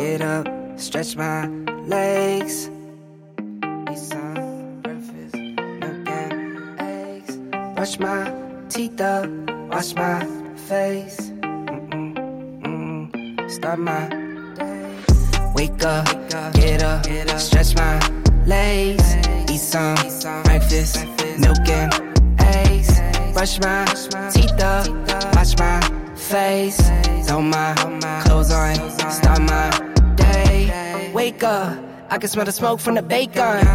get up, stretch my legs. Eat some breakfast, milk and eggs. Brush my teeth up, wash my face. Mm-mm-mm. Start my day. Wake up, get up, stretch my legs. Eat some breakfast, milk and eggs. Brush my teeth up, wash my face. Throw my clothes on, start my day. Wake up, I can smell the smoke from the bacon.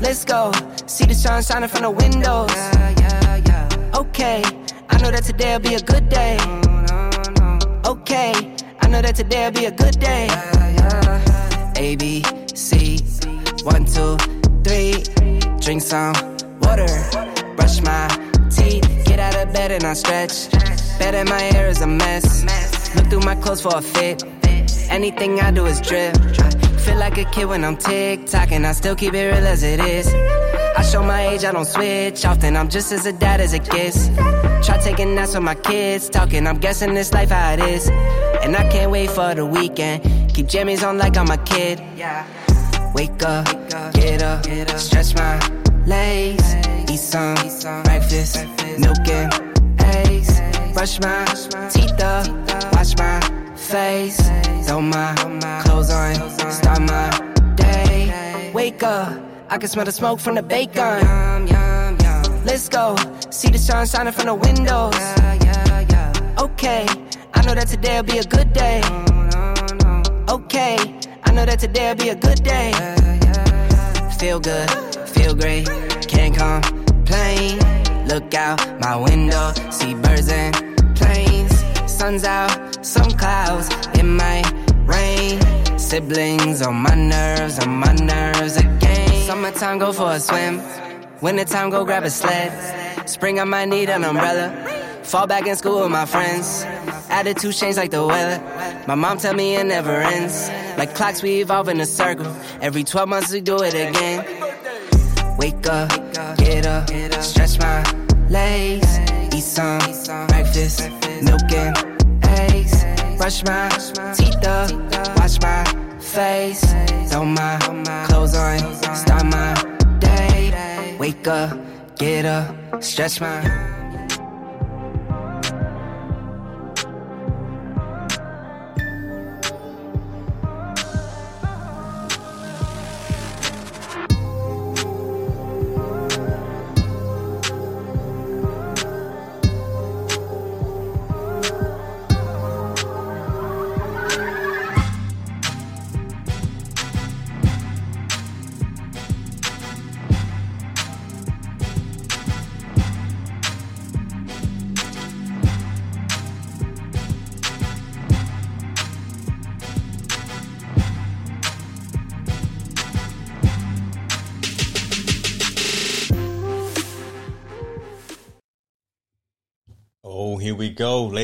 Let's go, see the sun shining from the windows. Okay, I know that today'll be a good day. Okay, I know that today'll be a good day. A B C, one two three. Drink some water, brush my teeth, get out of bed and I stretch. Bet that my hair is a mess. Look through my clothes for a fit. Anything I do is drip. Feel like a kid when I'm tick and I still keep it real as it is. I show my age, I don't switch often. I'm just as a dad as it gets. Try taking naps with my kids, talking. I'm guessing this life how it is. And I can't wait for the weekend. Keep jammies on like I'm a kid. Yeah. Wake up, get up, stretch my legs, eat some breakfast, milk and eggs. Brush my teeth up, wash my face, throw my clothes on, start my day. Wake up, I can smell the smoke from the bacon. Let's go, see the sun shining from the windows. Okay, I know that today'll be a good day. Okay, I know that today'll be a good day. Feel good, feel great, can't complain. Look out my window, see birds and planes. Sun's out, some clouds, it might rain. Siblings on my nerves, on my nerves again. Summertime, go for a swim. Wintertime, go grab a sled. Spring, I might need an umbrella. Fall back in school with my friends. Attitude change like the weather. My mom tell me it never ends. Like clocks, we evolve in a circle. Every 12 months, we do it again. Wake up, get up, stretch my legs. Eat some breakfast, milk and. Brush my teeth up, wash my face. Throw my clothes on, start my day. Wake up, get up, stretch my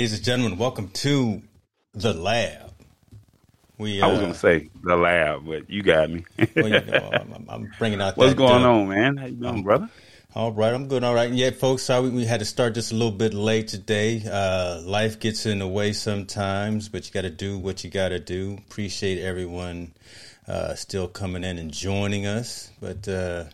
ladies and gentlemen. Welcome to the lab. We, I was uh, gonna say the lab, but you got me. well, you know, I'm, I'm bringing out. What's going dub. on, man? How you doing, brother? All right, I'm good. All right, yeah, folks. Sorry, we had to start just a little bit late today. Uh, life gets in the way sometimes, but you got to do what you got to do. Appreciate everyone uh, still coming in and joining us, but uh,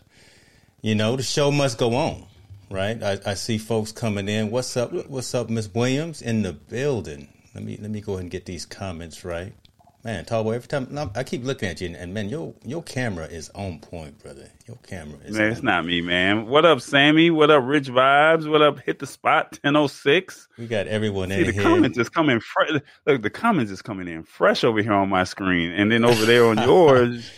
you know the show must go on, right? I, I see folks coming in. What's up? What's up, Miss Williams in the building? Let me let me go ahead and get these comments right. Man, tall boy. Every time I keep looking at you, and man, your your camera is on point, brother. Your camera is. Man, it's not me, man. What up, Sammy? What up, Rich Vibes? What up, Hit the Spot 1006? We got everyone See, in the here. comments is coming fresh. Look, the comments is coming in fresh over here on my screen, and then over there on yours.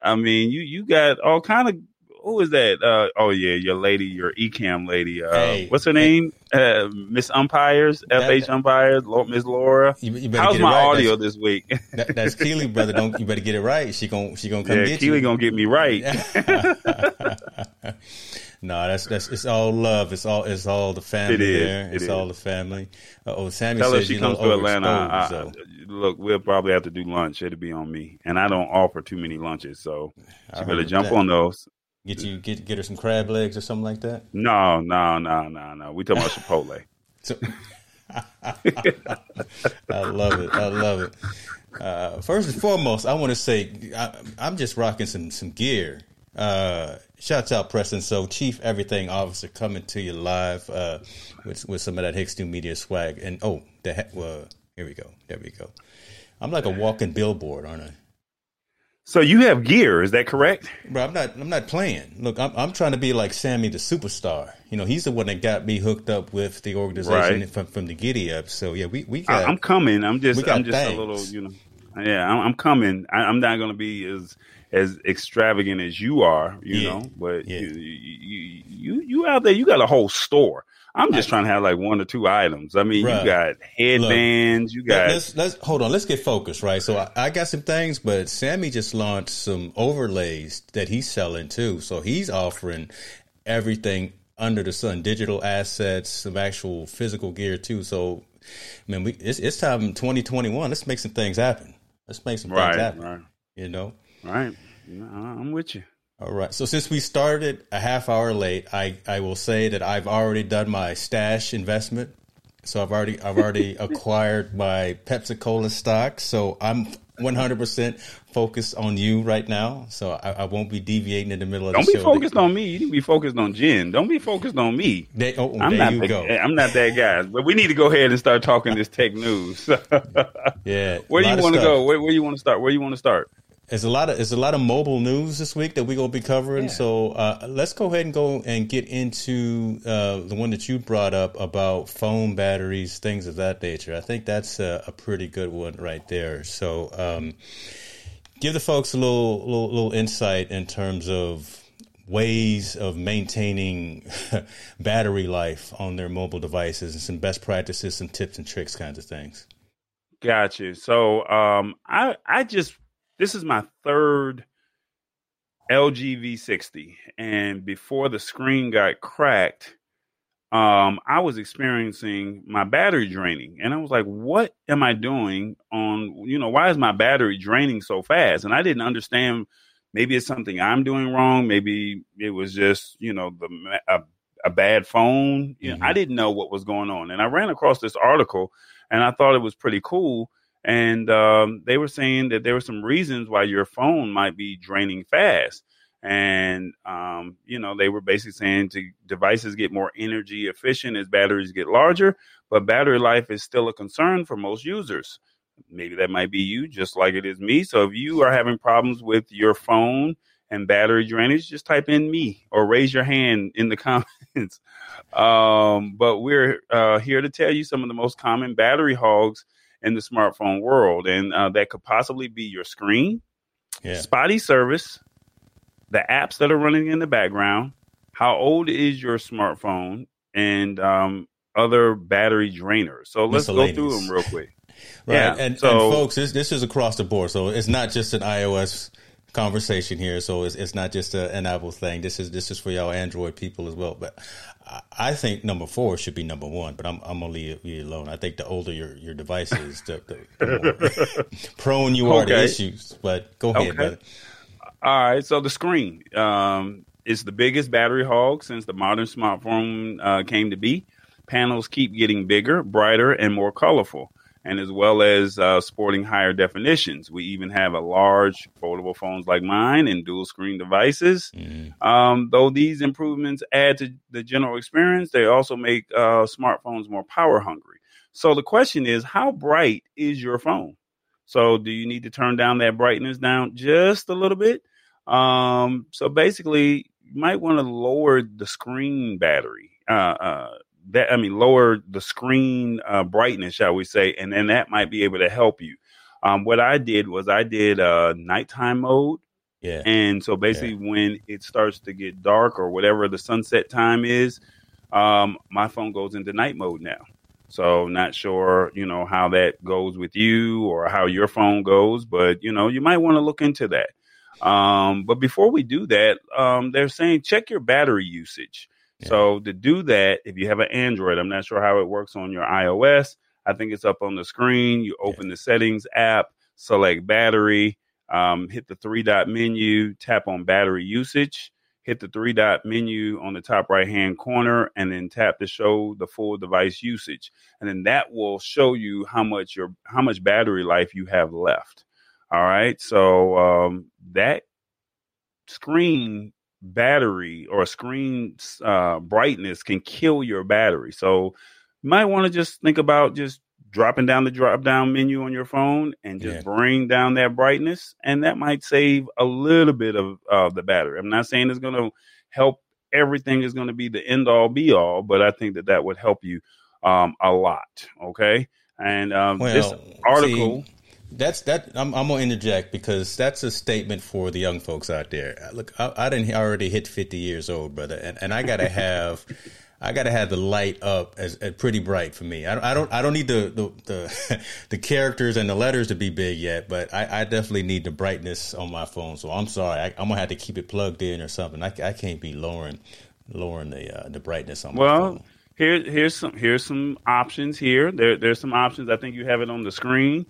I mean, you you got all kind of. Who is that? Uh, oh yeah, your lady, your Ecamm lady. Uh, Hey, what's her hey. name? Uh, Miss Umpires, FH Umpires, Miss Laura. You, you better How's get it my right. audio That's, this week? that, that's Keely, brother. Don't you better get it right. She gon' she gonna come yeah, get Keely you. gonna get me right. no, that's that's it's all love. It's all it's all the family It is. there. It It's is. all the family. Uh, oh, Sammy Tell her says she comes to Atlanta. I, I- look, we'll probably have to do lunch. It'll be on me, and I don't offer too many lunches, so I she better jump that. on those. Get you get get her some crab legs or something like that. No, no, no, no, no. We talking about Chipotle. So, I love it. I love it. Uh, first and foremost, I want to say I, am just rocking some some gear. Uh, shouts out Preston. So Chief Everything Officer coming to you live uh, with with some of that Hicks New Media swag. And oh, the heck, well, here we go. There we go. I'm like a walking billboard, aren't I? So you have gear, is that correct? Bro, I'm not. I'm not playing. Look, I'm, I'm trying to be like Sammy the superstar. You know, he's the one that got me hooked up with the organization right. from from the Giddy Up. So yeah, we we got. I'm coming. I'm just. I'm just things. a little. You know. Yeah, I'm, I'm coming. I, am not going to be as as extravagant as you are. You yeah. know, but yeah. you, you you you out there. You got a whole store. I'm just trying to have like one or two items. I mean, right. you got headbands, Look, you got. Let's, let's hold on. Let's get focused, right? So I, I, got some things, but Sammy just launched some overlays that he's selling too. So he's offering everything under the sun, digital assets, some actual physical gear too. So, man, we it's, it's time 2021. Let's make some things happen. Let's make some right, things happen. Right. You know. Right. I'm with you. All right. So since we started a half hour late, I, I will say that I've already done my stash investment. So I've already I've already acquired my Pepsi Cola stock. So I'm 100% focused on you right now. So I, I won't be deviating in the middle of Don't the show. Don't be focused on me. You need to be focused on Jen. Don't be focused on me. They, oh, I'm not the, go. I'm not that guy. But we need to go ahead and start talking this tech news. yeah. Where do you want to go? Where, where do you want to start? Where do you want to start? There's a lot of there's a lot of mobile news this week that we're gonna be covering. Yeah. So uh, let's go ahead and go and get into uh, the one that you brought up about phone batteries, things of that nature. I think that's a, a pretty good one right there. So um, give the folks a little, little little insight in terms of ways of maintaining battery life on their mobile devices and some best practices, some tips and tricks kinds of things. Got you. So um, I I just this is my third LG V60, and before the screen got cracked, um, I was experiencing my battery draining, and I was like, "What am I doing on? You know, why is my battery draining so fast?" And I didn't understand. Maybe it's something I'm doing wrong. Maybe it was just you know the a, a bad phone. Mm-hmm. know, I didn't know what was going on, and I ran across this article, and I thought it was pretty cool and um, they were saying that there were some reasons why your phone might be draining fast. And um, you know they were basically saying to devices get more energy efficient as batteries get larger but battery life is still a concern for most users. Maybe that might be you just like it is me. So if you are having problems with your phone and battery drainage just type in me or raise your hand in the comments. Um, but we're uh, here to tell you some of the most common battery hogs in the smartphone world, and uh, that could possibly be your screen, yeah. spotty service, the apps that are running in the background, how old is your smartphone, and um, other battery drainers. So let's go through them real quick. right, yeah. and, so, and folks, this, this is across the board, so it's not just an iOS conversation here. So it's, it's not just a, an Apple thing. This is this is for y'all Android people as well. But I think number four should be number one, but I'm, I'm gonna leave you alone. I think the older your, your device is, the, the, the prone you are okay. to issues. But go ahead, okay. brother. All right. So the screen um, is the biggest battery hog since the modern smartphone uh, came to be. Panels keep getting bigger, brighter, and more colorful and as well as uh, sporting higher definitions. We even have a large foldable phones like mine and dual screen devices. Mm. Um, though these improvements add to the general experience, they also make uh, smartphones more power hungry. So the question is, how bright is your phone? So do you need to turn down that brightness down just a little bit? Um, so basically, you might want to lower the screen battery. Uh, uh that I mean lower the screen uh, brightness, shall we say, and then that might be able to help you. Um, what I did was I did uh, nighttime mode. Yeah. And so basically, yeah. when it starts to get dark or whatever the sunset time is, um, my phone goes into night mode now. So not sure, you know, how that goes with you or how your phone goes, but you know, you might want to look into that. Um, but before we do that, um, they're saying check your battery usage. So to do that, if you have an Android, I'm not sure how it works on your iOS. I think it's up on the screen. You open yeah. the settings app, select battery, um, hit the three dot menu, tap on battery usage. hit the three dot menu on the top right hand corner and then tap to show the full device usage. And then that will show you how much your how much battery life you have left. All right. So um, that screen battery or screen uh, brightness can kill your battery. So you might want to just think about just dropping down the drop down menu on your phone and just yeah. bring down that brightness and that might save a little bit of uh, the battery i'm not saying it's going to help everything is going to be the end all be all but i think that that would help you um, a lot okay and um, well, this article see, that's that I'm, I'm, gonna interject because that's a statement for the young folks out there look i, I didn't already hit 50 years old brother and, and i gotta have I gotta have the light up as, as pretty bright for me. I, I, don't I don't need the the, the, the characters and the letters to be big yet, but I, I, definitely need the brightness on my phone. So I'm sorry, I, am gonna have to keep it plugged in or something. I, I can't be lowering lowering the uh, the brightness on my well, phone. Well, here here's some here's some options here. There there's some options. I think you have it on the screen.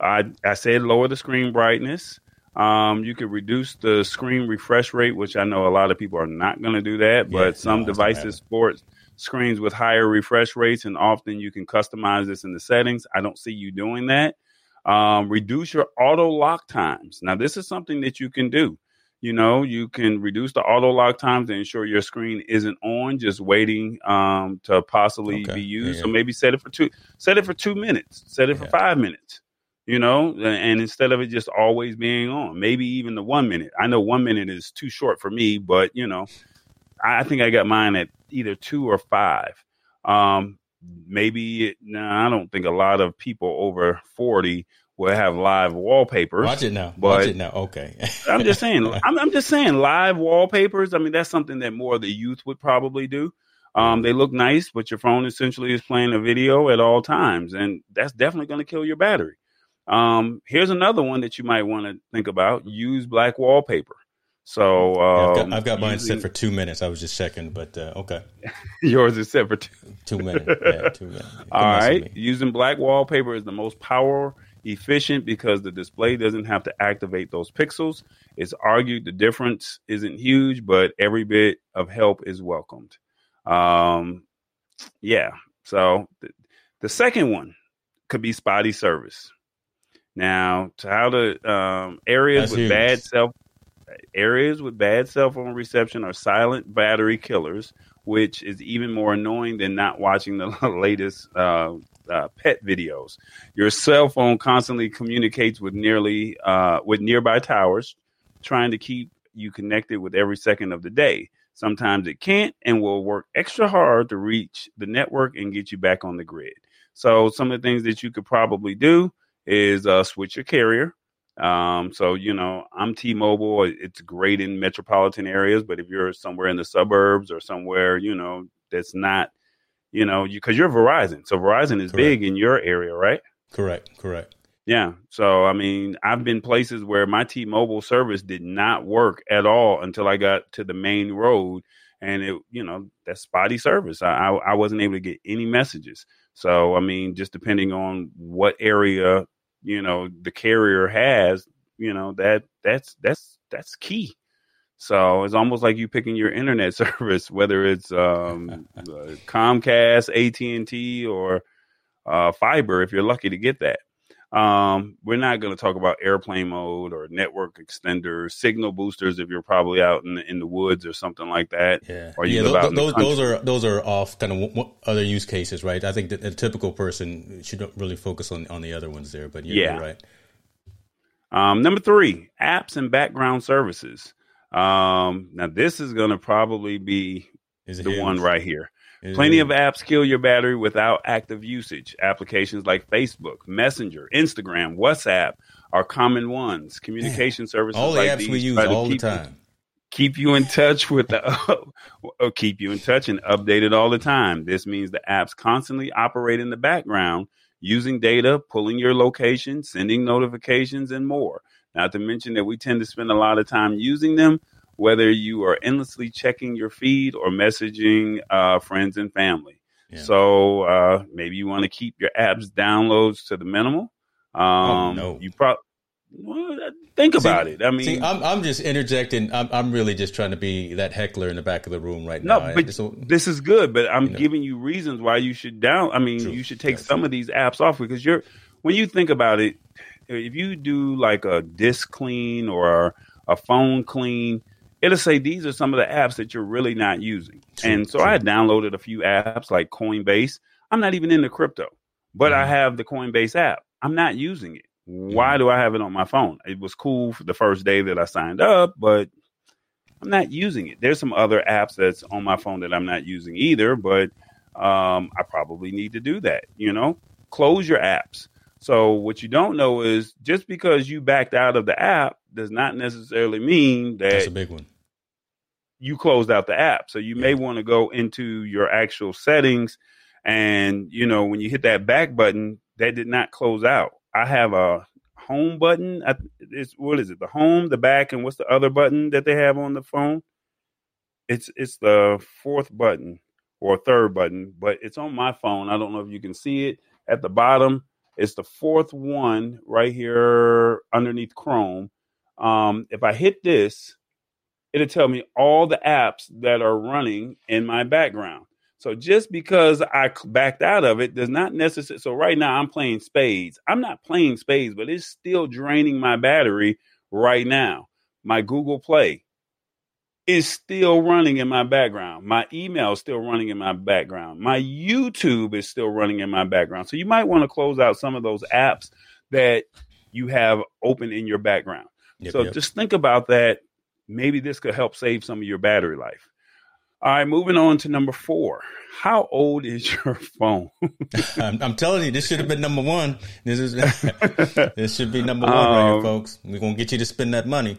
I I said lower the screen brightness. Um, you could reduce the screen refresh rate, which I know a lot of people are not going to do that, but yeah, some no, devices support screens with higher refresh rates, and often you can customize this in the settings. I don't see you doing that. Um, reduce your auto lock times. Now, this is something that you can do. You know, you can reduce the auto lock times to ensure your screen isn't on, just waiting um, to possibly okay. be used. Yeah. So maybe set it for two, set it for two minutes, set it for five minutes. You know, and instead of it just always being on, maybe even the one minute. I know one minute is too short for me, but you know, I think I got mine at either two or five. Um, maybe no, I don't think a lot of people over forty will have live wallpapers. Watch it now. But Watch it now. Okay. I'm just saying. I'm, I'm, just saying live wallpapers. I mean, that's something that more of the youth would probably do. Um, they look nice, but your phone essentially is playing a video at all times, and that's definitely going to kill your battery. Um, here's another one that you might want to think about: use black wallpaper. So um, yeah, I've, got, um, I've got mine set for two minutes. I was just checking, but uh, okay. Yours is set for two. two minutes. Yeah, two minutes. All right. Using black wallpaper is the most power efficient because the display doesn't have to activate those pixels. It's argued the difference isn't huge, but every bit of help is welcomed. Um, yeah. So th- the second one could be spotty service. Now, to how the um, areas That's with huge. bad self Areas with bad cell phone reception are silent battery killers, which is even more annoying than not watching the latest uh, uh, pet videos. Your cell phone constantly communicates with nearly uh, with nearby towers, trying to keep you connected with every second of the day. Sometimes it can't and will work extra hard to reach the network and get you back on the grid. So some of the things that you could probably do is uh, switch your carrier. Um, so you know, I'm T-Mobile. It's great in metropolitan areas, but if you're somewhere in the suburbs or somewhere, you know, that's not, you know, you because you're Verizon, so Verizon is correct. big in your area, right? Correct. Correct. Yeah. So I mean, I've been places where my T-Mobile service did not work at all until I got to the main road, and it, you know, that spotty service. I, I, I wasn't able to get any messages. So I mean, just depending on what area you know the carrier has you know that that's that's that's key. So it's almost like you picking your internet service whether it's um, uh, comcast at&t or uh, fiber if you're lucky to get that um, we're not going to talk about airplane mode or network extenders, signal boosters if you're probably out in the, in the woods or something like that. Yeah, or you yeah, those, out those, those are those are off kind of other use cases, right? I think that a typical person should really focus on on the other ones there. But you're, yeah, you're right. Um, number three, apps and background services. Um, now this is going to probably be the one right here. Plenty of apps kill your battery without active usage. Applications like Facebook, Messenger, Instagram, WhatsApp are common ones. Communication services all the like apps these we use all the time. You, keep you in touch with the keep you in touch and updated all the time. This means the apps constantly operate in the background using data, pulling your location, sending notifications, and more. Not to mention that we tend to spend a lot of time using them whether you are endlessly checking your feed or messaging uh, friends and family. Yeah. So uh, maybe you want to keep your apps downloads to the minimal. Oh, um, oh, no. You probably well, think about see, it. I mean, see, I'm, I'm just interjecting. I'm, I'm really just trying to be that heckler in the back of the room right no, now. No, but this is good. But I'm you know, giving you reasons why you should down. I mean, true. you should take That's some true. of these apps off because you're when you think about it. If you do like a disk clean or a phone clean, it'll say these are some of the apps that you're really not using. And so. I had downloaded a few apps like Coinbase. I'm not even into crypto, but mm-hmm. I have the Coinbase app. I'm not using it. Why mm-hmm. do I have it on my phone? It was cool for the first day that I signed up, but I'm not using it. There's some other apps that's on my phone that I'm not using either, but um, I probably need to do that. You know, close your apps. So what you don't know is just because you backed out of the app does not necessarily mean that that's a big one. You closed out the app. So you may want to go into your actual settings and you know when you hit that back button, that did not close out. I have a home button. It's what is it? The home, the back, and what's the other button that they have on the phone? It's it's the fourth button or third button, but it's on my phone. I don't know if you can see it at the bottom. It's the fourth one right here underneath Chrome. Um, if I hit this, it'll tell me all the apps that are running in my background. So just because I backed out of it does not necessarily. So right now I'm playing spades. I'm not playing spades, but it's still draining my battery right now. My Google Play is still running in my background. My email is still running in my background. My YouTube is still running in my background. So you might want to close out some of those apps that you have open in your background. Yep, so yep. just think about that. Maybe this could help save some of your battery life. All right, moving on to number four. How old is your phone? I'm, I'm, telling you, this should have been number one. This is this should be number one um, right here, folks. We're gonna get you to spend that money.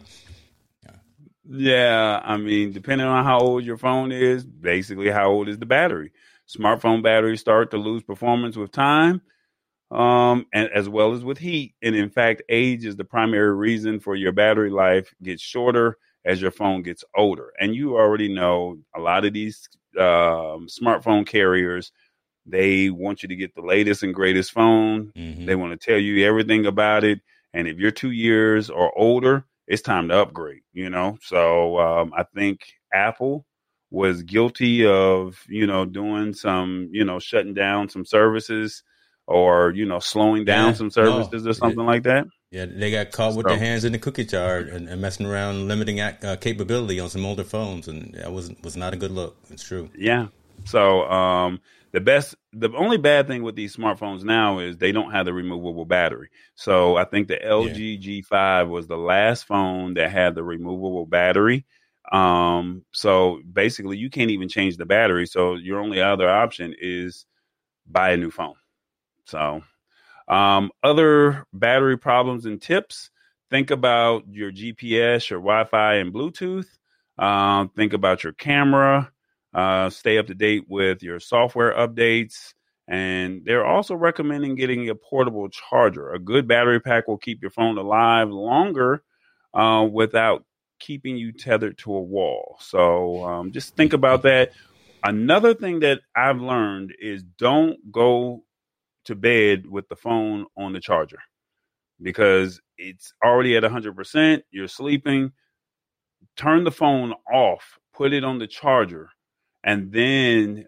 Yeah, I mean, depending on how old your phone is, basically how old is the battery. Smartphone batteries start to lose performance with time, um, and as well as with heat. And in fact, age is the primary reason for your battery life gets shorter as your phone gets older. And you already know a lot of these um, smartphone carriers, they want you to get the latest and greatest phone. Mm-hmm. They want to tell you everything about it. And if you're two years or older, it's time to upgrade, you know? So um, I think Apple was guilty of, you know, doing some, you know, shutting down some services or, you know, slowing down yeah, some services no, or something like that. Yeah, they got caught with their hands in the cookie jar and, and messing around, limiting uh, capability on some older phones, and that was was not a good look. It's true. Yeah. So um, the best, the only bad thing with these smartphones now is they don't have the removable battery. So I think the LG yeah. G5 was the last phone that had the removable battery. Um, so basically, you can't even change the battery. So your only other option is buy a new phone. So um, other battery problems and tips think about your GPS, your Wi Fi, and Bluetooth. Um, think about your camera. Uh, stay up to date with your software updates. And they're also recommending getting a portable charger. A good battery pack will keep your phone alive longer uh, without keeping you tethered to a wall. So um, just think about that. Another thing that I've learned is don't go to bed with the phone on the charger because it's already at 100%. You're sleeping. Turn the phone off, put it on the charger, and then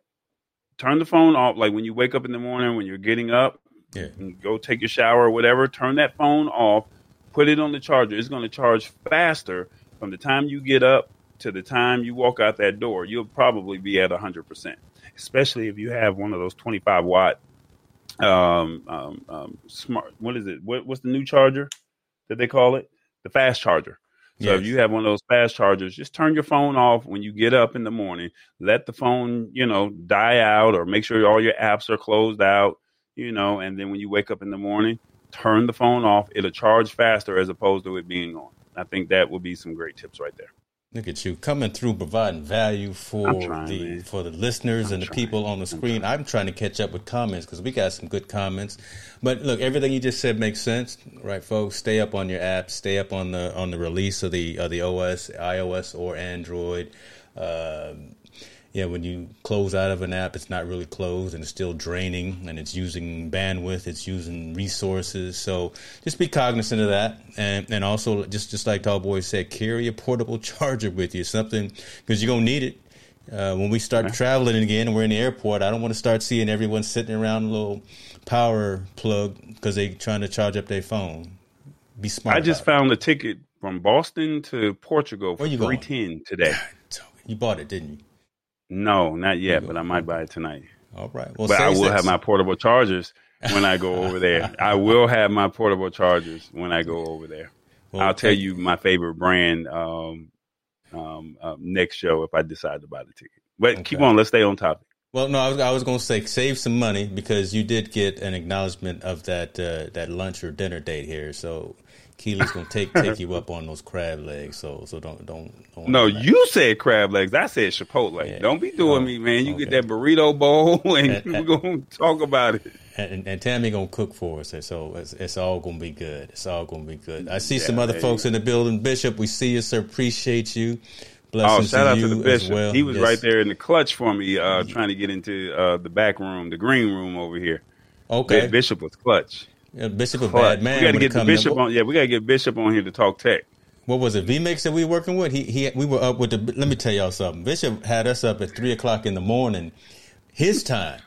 turn the phone off. Like when you wake up in the morning, when you're getting up, yeah. go take your shower or whatever, turn that phone off, put it on the charger. It's going to charge faster from the time you get up to the time you walk out that door. You'll probably be at 100%, especially if you have one of those 25 watt um, um, um, smart. What is it? What, what's the new charger that they call it? The fast charger. So yes. if you have one of those fast chargers, just turn your phone off when you get up in the morning. Let the phone, you know, die out, or make sure all your apps are closed out. You know, and then when you wake up in the morning, turn the phone off. It'll charge faster as opposed to it being on. I think that would be some great tips right there. Look at you coming through, providing value for trying, the man. for the listeners I'm and the trying. people on the screen. I'm trying. I'm trying to catch up with comments because we got some good comments. But look, everything you just said makes sense, right, folks? Stay up on your apps. Stay up on the on the release of the of the OS, iOS or Android. Uh, yeah, when you close out of an app, it's not really closed and it's still draining and it's using bandwidth, it's using resources. So just be cognizant of that. And, and also, just, just like Tallboy said, carry a portable charger with you, something, because you're going to need it. Uh, when we start traveling again and we're in the airport, I don't want to start seeing everyone sitting around a little power plug because they're trying to charge up their phone. Be smart. I just found a ticket from Boston to Portugal for Where you three going? today. You bought it, didn't you? No, not yet, but I might buy it tonight. All right. Well, but I will that. have my portable chargers when I go over there. I will have my portable chargers when I go over there. Well, I'll tell you my favorite brand um, um, um, next show if I decide to buy the ticket. But keep on. Let's stay on topic. Well, no, I was I was going to say save some money because you did get an acknowledgement of that uh, that lunch or dinner date here. So Keely's going to take take you up on those crab legs. So so don't don't. don't No, you said crab legs. I said Chipotle. Yeah. Don't be doing Oh, me, man. You get that burrito bowl, and And- we're gonna talk about it. and, and Tammy gonna cook for us, so it's, it's all gonna be good. It's all gonna be good. I see Yeah, some other there folks in the building. Bishop, we see you, sir. Appreciate you. Oh, Blessings shout out to to you the bishop. well. He was Yes. right there in the clutch for me, uh, trying to get into uh, the back room, the green room over here. Okay, Bishop was clutch. Yeah, Bishop a bad man. we got to get the bishop on. Yeah, we got to get Bishop on here to talk tech. what was it? VMix that we working with? He he. We were up with the. Let me tell y'all something. Bishop had us up at three o'clock in the morning, his time,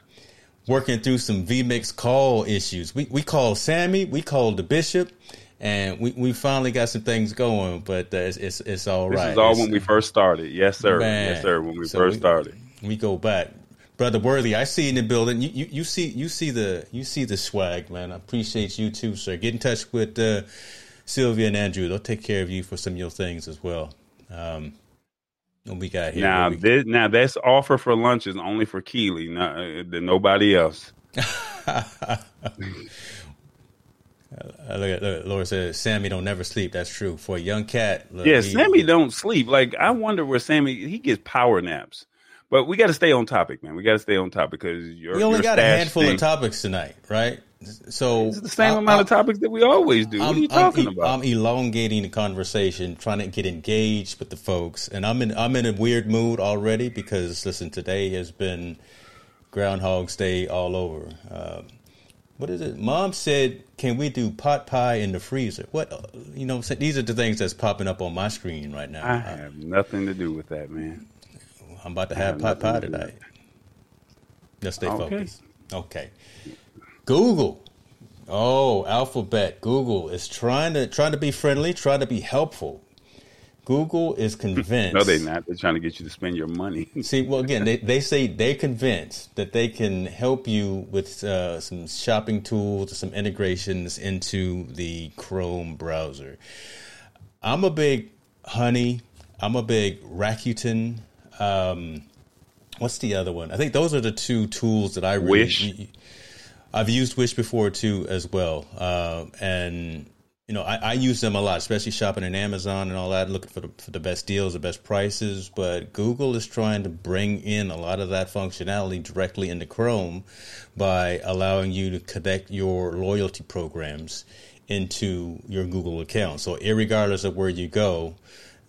working through some VMix call issues. We we called Sammy. We called the bishop. And we, we finally got some things going, but uh, it's, it's it's all This right. is all It's- when we first started. Yes, sir. Man. Yes, sir. When we So first we- started. we go back. Brother Worthy, I see you in the building. You, you you see you see the you see the swag, man. I appreciate you too, sir. Get in touch with uh, Sylvia and Andrew. They'll take care of you for some of your things as well. Um, what we got here? Now, we- this, now that's offer for lunch is only for Keely, not uh, nobody else. uh, look at look, Laura says Sammy don't never sleep. That's true for a young cat. look, Yeah, he- Sammy don't sleep. Like I wonder where Sammy he gets power naps. But we got to stay on topic, man. We got to stay on topic because you're. We only got a handful thing- of topics tonight, right? So It's the same I- amount I- of topics that we always do. What are you talking I'm, about? I'm elongating the conversation, trying to get engaged with the folks, and I'm in I'm in a weird mood already because listen, today has been Groundhog's Day all over. Um, what is it? Mom said, "Can we do pot pie in the freezer?" What uh, you know? These are the things that's popping up on my screen right now. I have nothing to do with that, man. I'm about to have pot pie tonight. Let's stay Okay. focused. Okay. Google. Oh, Alphabet. Google is trying to trying to be friendly, trying to be helpful. Google is convinced. No, they're not. They're trying to get you to spend your money. See, well, again, they, they say they're convinced that they can help you with uh, some shopping tools, some integrations into the Chrome browser. I'm a big Honey. I'm a big Rakuten. Um, what's the other one? I think those are the two tools that I really. Wish? I've used Wish before too, as well, uh, and you know I, I use them a lot, especially shopping in Amazon and all that, looking for the, for the best deals, the best prices. But Google is trying to bring in a lot of that functionality directly into Chrome by allowing you to connect your loyalty programs into your Google account. So, irregardless of where you go,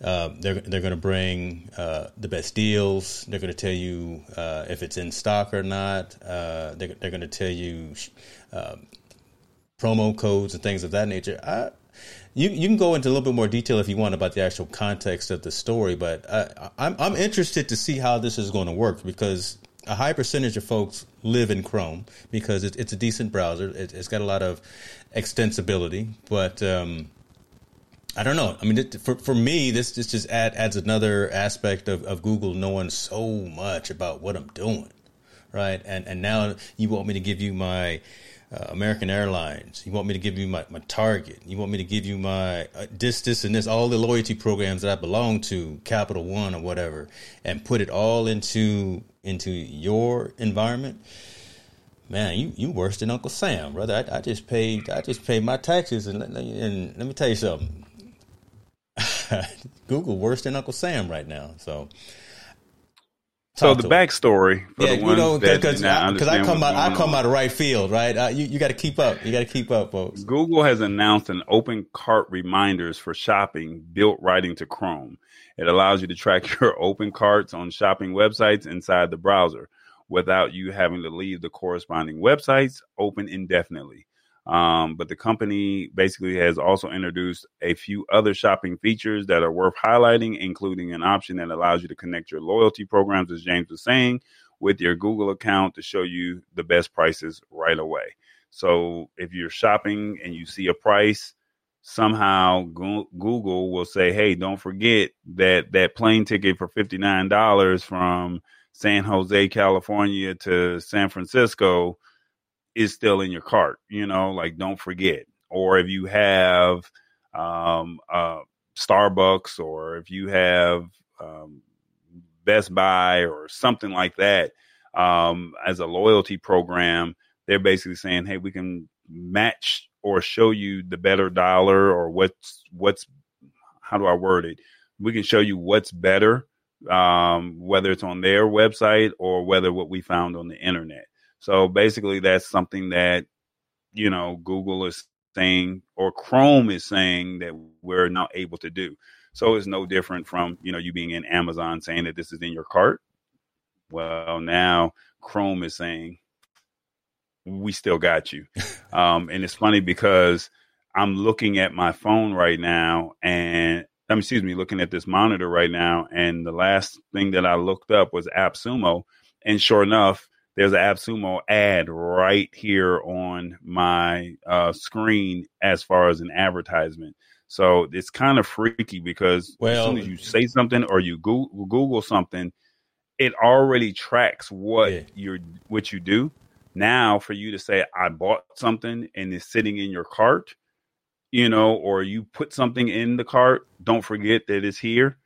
uh, they're they're going to bring uh, the best deals. They're going to tell you uh, if it's in stock or not. Uh, they're they're going to tell you uh, promo codes and things of that nature. I, you you can go into a little bit more detail if you want about the actual context of the story, but I, I'm I'm interested to see how this is going to work because a high percentage of folks live in Chrome because it's it's a decent browser. It, it's got a lot of extensibility, but um, I don't know. I mean, for for me, this this just add, adds another aspect of, of Google knowing so much about what I'm doing, right? And and now you want me to give you my uh, American Airlines. You want me to give you my, my Target. You want me to give you my uh, this this and this all the loyalty programs that I belong to, Capital One or whatever, and put it all into into your environment. Man, you, you worse than Uncle Sam, brother. I, I just paid I just paid my taxes and and let me tell you something. Google worse than Uncle Sam right now. So so the backstory for yeah, the you know, because I, I come out, I come out of right field, right? Uh, you you got to keep up. You got to keep up, folks. Google has announced an open cart reminders for shopping built right into Chrome. It allows you to track your open carts on shopping websites inside the browser without you having to leave the corresponding websites open indefinitely. Um, but the company basically has also introduced a few other shopping features that are worth highlighting, including an option that allows you to connect your loyalty programs, as James was saying, with your Google account to show you the best prices right away. So if you're shopping and you see a price, somehow Google will say, "Hey, don't forget that that plane ticket for fifty nine dollars from San Jose, California to San Francisco." Is still in your cart. You know, like don't forget. Or if you have um, uh, Starbucks, or if you have um, Best Buy, or something like that, um, as a loyalty program, they're basically saying, "Hey, we can match or show you the better dollar, or what's what's how do I word it? We can show you what's better." Um, whether it's on their website or whether what we found on the internet. So basically, that's something that, you know, Google is saying or Chrome is saying that we're not able to do. So it's no different from, you know, you being in Amazon saying that this is in your cart. Well, now Chrome is saying, we still got you. Um, and it's funny because I'm looking at my phone right now and I'm, excuse me, looking at this monitor right now. And the last thing that I looked up was AppSumo. And sure enough, there's an AppSumo ad right here on my uh, screen as far as an advertisement. So it's kind of freaky because well, as soon as you say something or you Google, Google something, it already tracks what yeah. you're what you do. Now, for you to say I bought something and it's sitting in your cart, you know, or you put something in the cart, don't forget that it's here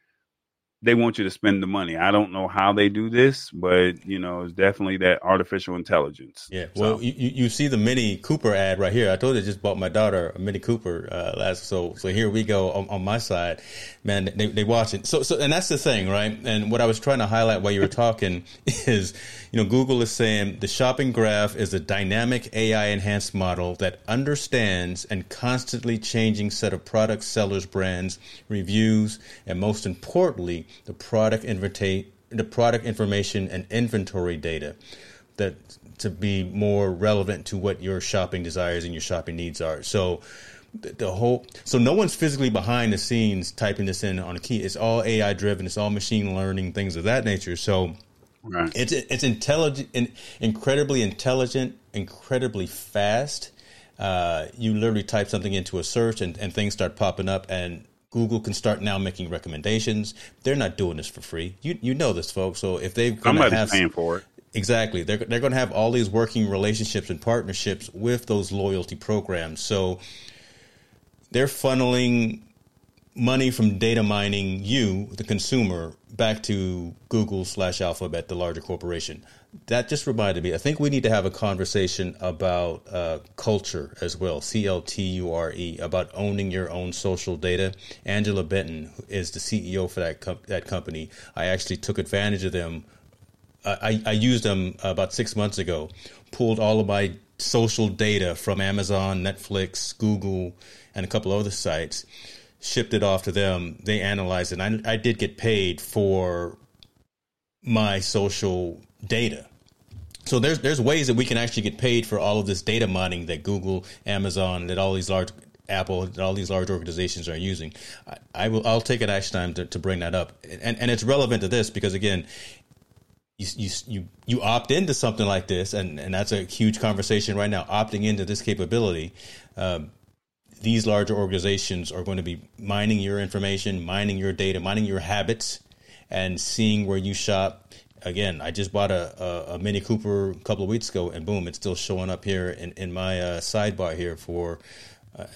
they want you to spend the money. I don't know how they do this, but you know, it's definitely that artificial intelligence. Yeah. So. Well, you, you see the Mini Cooper ad right here. I told you I just bought my daughter a Mini Cooper uh, last. So so here we go on, on my side, man. They they watch it. So so and that's the thing, right? And what I was trying to highlight while you were talking is, you know, Google is saying the shopping graph is a dynamic AI enhanced model that understands and constantly changing set of products, sellers, brands, reviews, and most importantly the product invita- the product information and inventory data that to be more relevant to what your shopping desires and your shopping needs are. So the whole so no one's physically behind the scenes typing this in on a key. It's all AI driven. It's all machine learning things of that nature. So right. it's it's intelligent, incredibly intelligent, incredibly fast. Uh, you literally type something into a search and, and things start popping up and Google can start now making recommendations. They're not doing this for free. You you know this, folks. So if going to have paying for it, exactly, they're they're going to have all these working relationships and partnerships with those loyalty programs. So they're funneling money from data mining you, the consumer, back to Google slash Alphabet, the larger corporation that just reminded me. I think we need to have a conversation about uh, culture as well. C L T U R E about owning your own social data. Angela Benton is the CEO for that com- that company. I actually took advantage of them. I, I used them about six months ago. Pulled all of my social data from Amazon, Netflix, Google, and a couple other sites. Shipped it off to them. They analyzed it. I, I did get paid for my social data. So there's there's ways that we can actually get paid for all of this data mining that Google, Amazon, that all these large Apple, all these large organizations are using. I, I will I'll take an action time to, to bring that up, and and it's relevant to this because again, you you you you opt into something like this, and and that's a huge conversation right now. Opting into this capability. Um, these larger organizations are going to be mining your information, mining your data, mining your habits, and seeing where you shop again, I just bought a, a, a, Mini Cooper a couple of weeks ago, and boom, it's still showing up here in, in my uh, sidebar here for uh,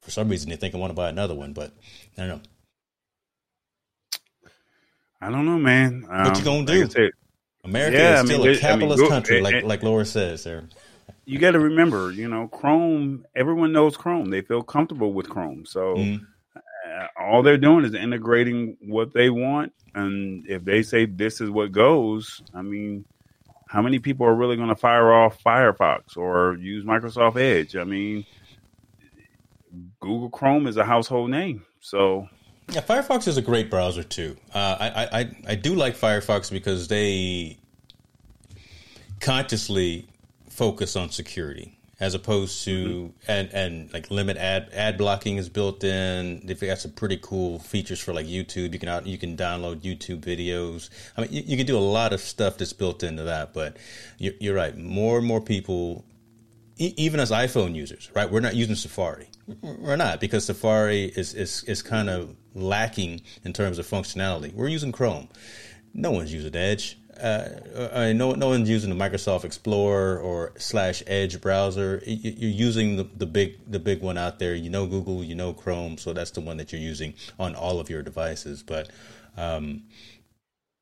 for some reason they think I want to buy another one, but I don't know. I don't know, man. Um, what you gonna do? Like America yeah, is still I mean, a capitalist I mean, country, like like Laura says there. You got to remember, you know, Chrome. Everyone knows Chrome. They feel comfortable with Chrome, so. Mm-hmm all they're doing is integrating what they want, and if they say this is what goes, I mean, how many people are really going to fire off Firefox or use Microsoft Edge? I mean, Google Chrome is a household name, so yeah, Firefox is a great browser too. Uh, I, I I do like Firefox because they consciously focus on security as opposed to mm-hmm. and and like limit ad ad blocking is built in. They've got some pretty cool features for like YouTube. You can out, you can download YouTube videos. I mean, you, you, can do a lot of stuff that's built into that. But you're, you're right. More and more people, e- even as iPhone users, right? We're not using Safari. We're not because Safari is is is kind of lacking in terms of functionality. We're using Chrome. No one's using Edge. Uh, I mean, no, no one's using the Microsoft Explorer or slash Edge browser. You're using the, the big the big one out there. You know Google, you know Chrome, so that's the one that you're using on all of your devices. But um,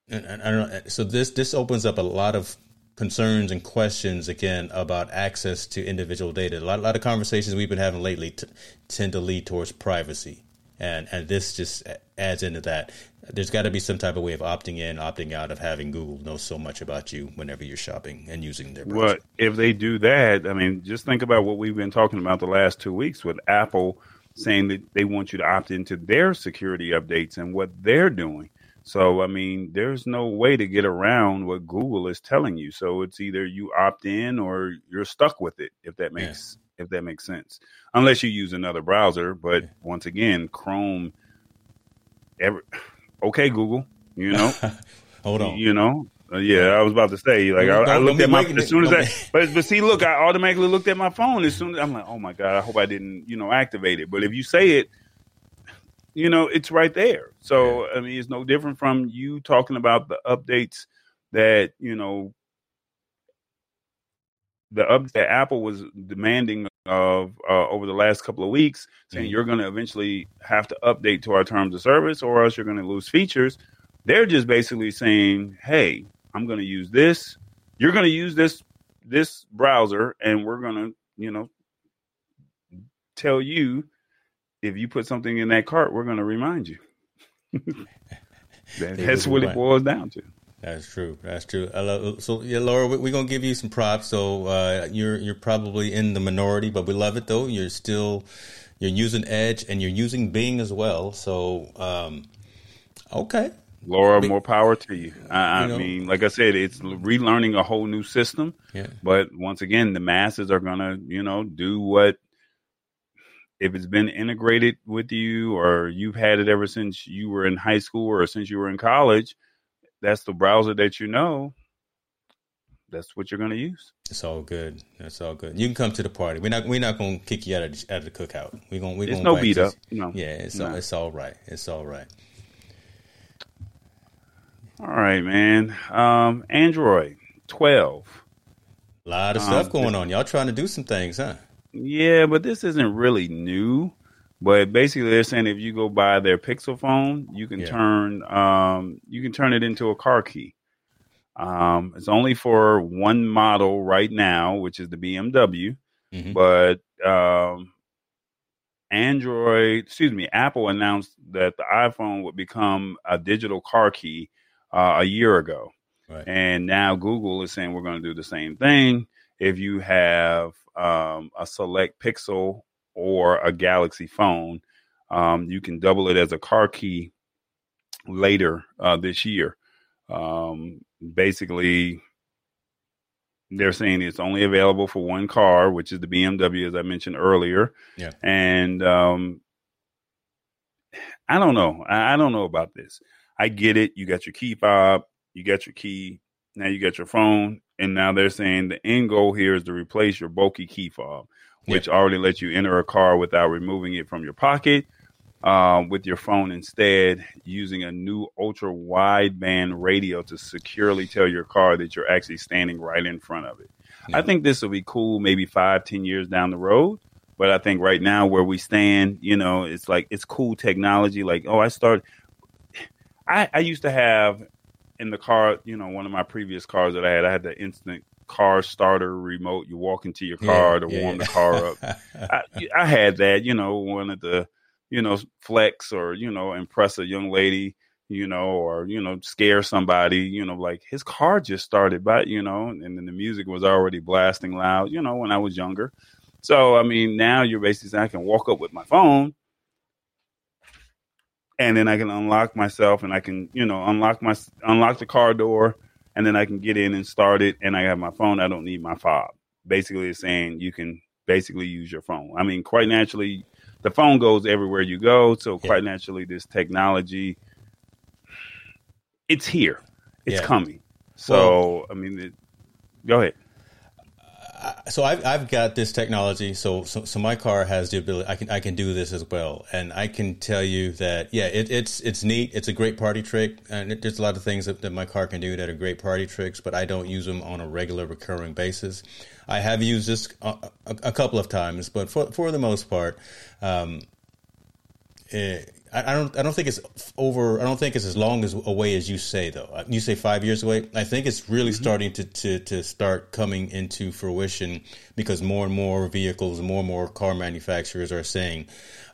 and, and I don't know. So this this opens up a lot of concerns and questions again about access to individual data. A lot, a lot of conversations we've been having lately t- tend to lead towards privacy and and this just adds into that. There's got to be some type of way of opting in, opting out of having Google know so much about you whenever you're shopping and using their. Browser. Well, if they do that, I mean, just think about what we've been talking about the last two weeks with Apple saying that they want you to opt into their security updates and what they're doing. So, I mean, there's no way to get around what Google is telling you. So it's either you opt in or you're stuck with it, if that makes if that makes sense. Unless you use another browser, but once again, Chrome. Every, okay, Google. You know, hold on. You know, uh, yeah, I was about to say, like, I, I, looked at my as soon as I, but but see, look, I automatically looked at my phone as soon as I'm like, oh my god, I hope I didn't, you know, activate it. But if you say it, you know, it's right there. So. I mean, it's no different from you talking about the updates that you know the up that Apple was demanding of uh, over the last couple of weeks, saying mm-hmm. you're going to eventually have to update to our terms of service, or else you're going to lose features. They're just basically saying, "Hey, I'm going to use this. You're going to use this this browser, and we're going to, you know, tell you if you put something in that cart, we're going to remind you." that, that's what it boils down to. That's true. That's true. So yeah, Laura, we're gonna give you some props. So uh, you're you're probably in the minority, but we love it though. You're still you're using Edge and you're using Bing as well. So um, okay, Laura, more power to you. I, you know, mean, like I said, it's relearning a whole new system. Yeah. But once again, the masses are gonna, you know, do what if it's been integrated with you or you've had it ever since you were in high school or since you were in college that's the browser that you know, that's what you're going to use. It's all good. That's all good. You can come to the party. We're not. We're not going to kick you out of the, out of the cookout. We're going. We're it's no beat up. No. Yeah. It's no. all, it's all right. It's all right. All right, man. Um, Android twelve. A lot of stuff um, going on. Y'all trying to do some things, huh? Yeah, but this isn't really new. But basically, they're saying if you go buy their Pixel phone, you can yeah. turn um, you can turn it into a car key. Um, it's only for one model right now, which is the BMW. Mm-hmm. But um, Android, excuse me, Apple announced that the iPhone would become a digital car key uh, a year ago. Right. And now Google is saying we're going to do the same thing. If you have um, a select Pixel or a Galaxy phone. Um, you can double it as a car key later uh, this year. Um, basically, they're saying it's only available for one car, which is the BMW, as I mentioned earlier. Yeah. And um, I don't know. I, I don't know about this. I get it. You got your key fob, you got your key, now you got your phone, and now they're saying the end goal here is to replace your bulky key fob which yeah. already lets you enter a car without removing it from your pocket. Um, with your phone instead, using a new ultra wideband radio to securely tell your car that you're actually standing right in front of it. Yeah. I think this will be cool maybe five, ten years down the road. But I think right now where we stand, you know, it's like it's cool technology. Like, oh, I start. I, I used to have in the car, you know, one of my previous cars that I had, I had the instant car starter remote. You walk into your car yeah, to yeah, warm yeah. the car up. I, I, had that, you know, one of the you know, flex or you know, impress a young lady, you know, or you know, scare somebody, you know, like his car just started, but you know, and then the music was already blasting loud, you know, when I was younger. So I mean, now you're basically saying I can walk up with my phone and then I can unlock myself and I can, you know, unlock my unlock the car door and then I can get in and start it and I have my phone. I don't need my fob. Basically it's saying you can basically use your phone. I mean, quite naturally the phone goes everywhere you go, so quite yeah. naturally this technology it's here. It's yeah. coming. So, well, I mean, it, go ahead so I've, I've got this technology. So, so, so my car has the ability. I can I can do this as well, and I can tell you that yeah, it, it's it's neat. It's a great party trick, and it, there's a lot of things that, that my car can do that are great party tricks. But I don't use them on a regular, recurring basis. I have used this a, a, a couple of times, but for for the most part, um, it, I, don't. I don't think it's over. I don't think it's as long as away as you say, though. Uh, you say five years away. I think it's really mm-hmm. starting to, to to start coming into fruition because more and more vehicles, more and more car manufacturers are saying,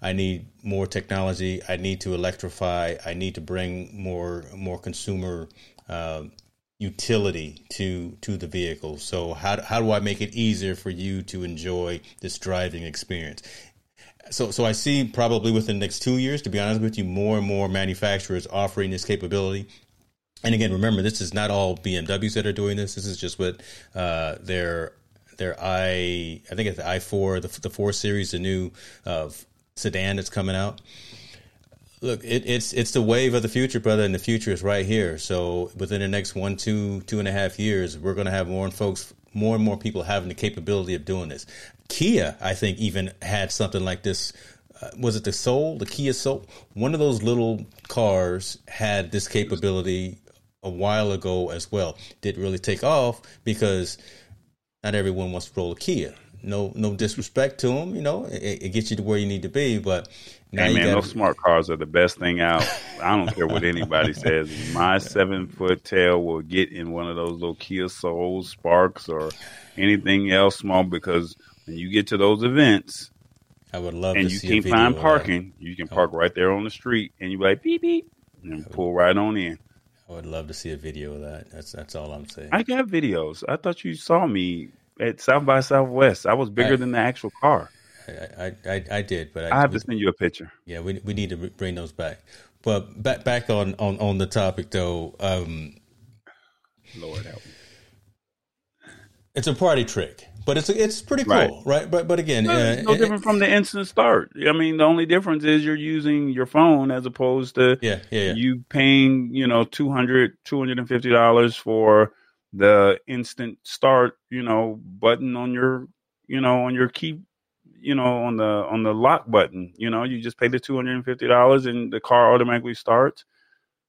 "I need more technology. I need to electrify. I need to bring more more consumer." Uh, utility to to the vehicle so how, how do i make it easier for you to enjoy this driving experience so so I see probably within the next two years, to be honest with you, more and more manufacturers offering this capability. And again, remember, this is not all BMWs that are doing this. This is just what uh, their their i I think it's the i four the the four series, the new uh, sedan that's coming out. Look, it, it's it's the wave of the future, brother, and the future is right here. So within the next one, two, two and a half years, we're going to have more and folks, more and more people having the capability of doing this. Kia, I think, even had something like this. Uh, was it the Soul, the Kia Soul? One of those little cars had this capability a while ago as well. Didn't really take off because not everyone wants to roll a Kia. No, no disrespect to them. You know, it, it gets you to where you need to be, but now hey man, gotta... those smart cars are the best thing out. I don't care what anybody says. My seven foot tail will get in one of those little Kia Souls, Sparks, or anything else small because when you get to those events, I would love and you can't find parking. You can park right there on the street, and you like beep beep, and pull right on in. I would love to see a video of that. That's that's all I'm saying. I got videos. I thought you saw me at South by Southwest. I was bigger I, than the actual car. I, I, I did, but I, I have we, to send you a picture. Yeah, we we need to bring those back. But back back on on, on the topic though. Um, Lord help me. It's a party trick. But it's it's pretty cool, right? right? But but again, uh, no different from the instant start. I mean, the only difference is you're using your phone as opposed to yeah, yeah, yeah. you paying you know 200 250 dollars for the instant start you know button on your you know on your key you know on the on the lock button. You know, you just pay the two hundred and fifty dollars and the car automatically starts.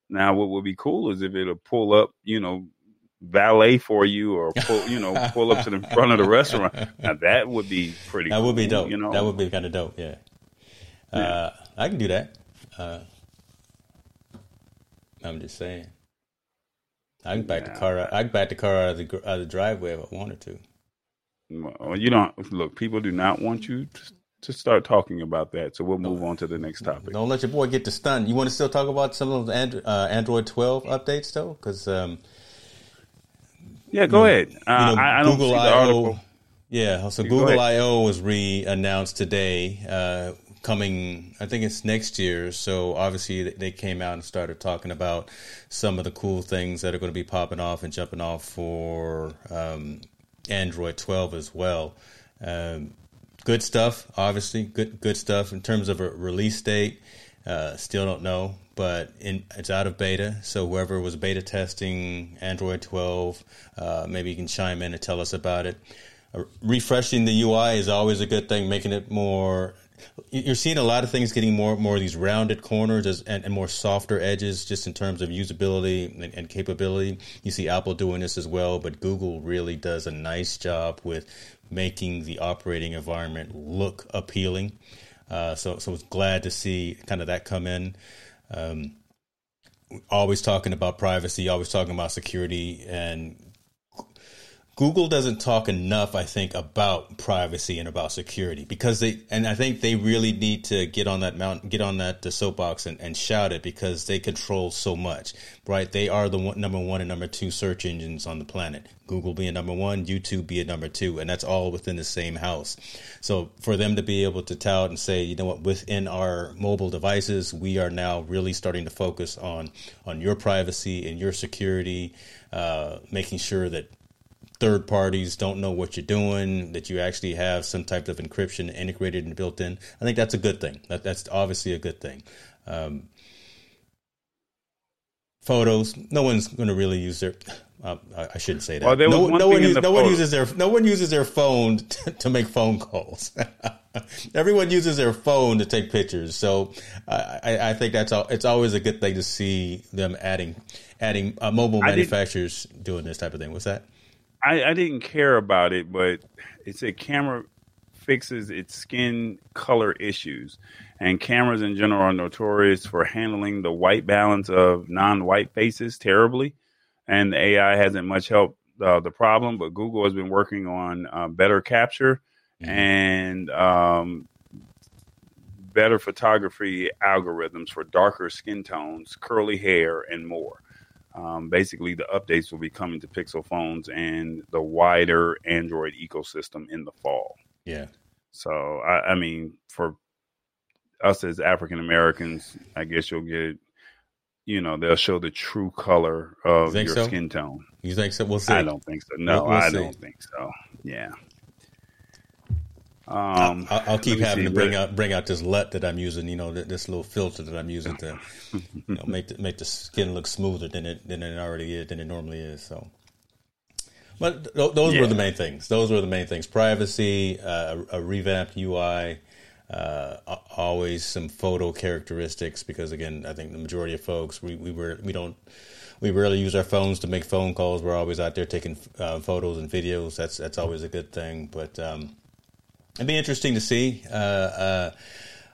Now, what would be cool is if it'll pull up, you know, valet for you or pull, you know, pull up to the front of the restaurant. Now that would be pretty. That cool, would be dope. You know, that would be kind of dope. Yeah, yeah. Uh, I can do that. Uh, I'm just saying. I can back yeah. the car. Out, I can back the car out of the out of the driveway if I wanted to. Well, you don't look. People do not want you to, to start talking about that. So we'll move on to the next topic. Don't let your boy get to stun. You want to still talk about some of the Android, uh, Android 12 updates though, because um, yeah, go ahead. Uh, you know, I, I, don't Google see the article. Yeah, so Google I/O was re-announced today, uh, coming. I think it's next year. So obviously they came out and started talking about some of the cool things that are going to be popping off and jumping off for um, Android 12 as well. Um, good stuff, obviously. Good good stuff in terms of a release date. Uh, still don't know, but in, it's out of beta. So whoever was beta testing Android 12, uh, maybe you can chime in and tell us about it. Uh, refreshing the UI is always a good thing, making it more. You're seeing a lot of things getting more more of these rounded corners as, and, and, more softer edges, just in terms of usability and, and capability. You see Apple doing this as well, but Google really does a nice job with making the operating environment look appealing. Uh, so so it's glad to see kind of that come in. Um, always talking about privacy, always talking about security, and Google doesn't talk enough, I think, about privacy and about security because they, and I think they really need to get on that mountain, get on that soapbox and, and shout it because they control so much, right? They are the one, number one and number two search engines on the planet. Google being number one, YouTube being number two, and that's all within the same house. So for them to be able to tout and say, you know what, within our mobile devices, we are now really starting to focus on on your privacy and your security, uh, making sure that third parties don't know what you're doing, that you actually have some type of encryption integrated and built in. I think that's a good thing. That, that's obviously a good thing. Um, photos, no one's going to really use their. Uh, I shouldn't say that. Well, no, no, one, use, no one, uses their no one uses their phone to, to make phone calls. Everyone uses their phone to take pictures, so I, I think that's all, it's always a good thing to see them adding adding uh, mobile manufacturers doing this type of thing. What's that? I, I didn't care about it, but it said camera fixes its skin color issues. And cameras in general are notorious for handling the white balance of non white faces terribly. And the AI hasn't much helped uh, the problem, but Google has been working on uh, better capture mm-hmm. and um, better photography algorithms for darker skin tones, curly hair, and more. Um, basically, the updates will be coming to Pixel phones and the wider Android ecosystem in the fall. Yeah. So, I, I mean, for us as African Americans, I guess you'll get, you know, they'll show the true color of your so? skin tone. You think so? We'll see. I don't think so. No, we'll, we'll I see. don't think so. Yeah. Um, I'll, I'll keep having see, to bring out bring out this LUT that I'm using. You know, this little filter that I'm using to you know, make the, make the skin look smoother than it than it already is than it normally is. So, but th- those yeah. were the main things. Those were the main things: privacy, uh, a, a revamped UI, uh, always some photo characteristics. Because again, I think the majority of folks we we were we don't we rarely use our phones to make phone calls. We're always out there taking uh, photos and videos. That's that's always a good thing. But um, It'd be interesting to see. Uh, uh,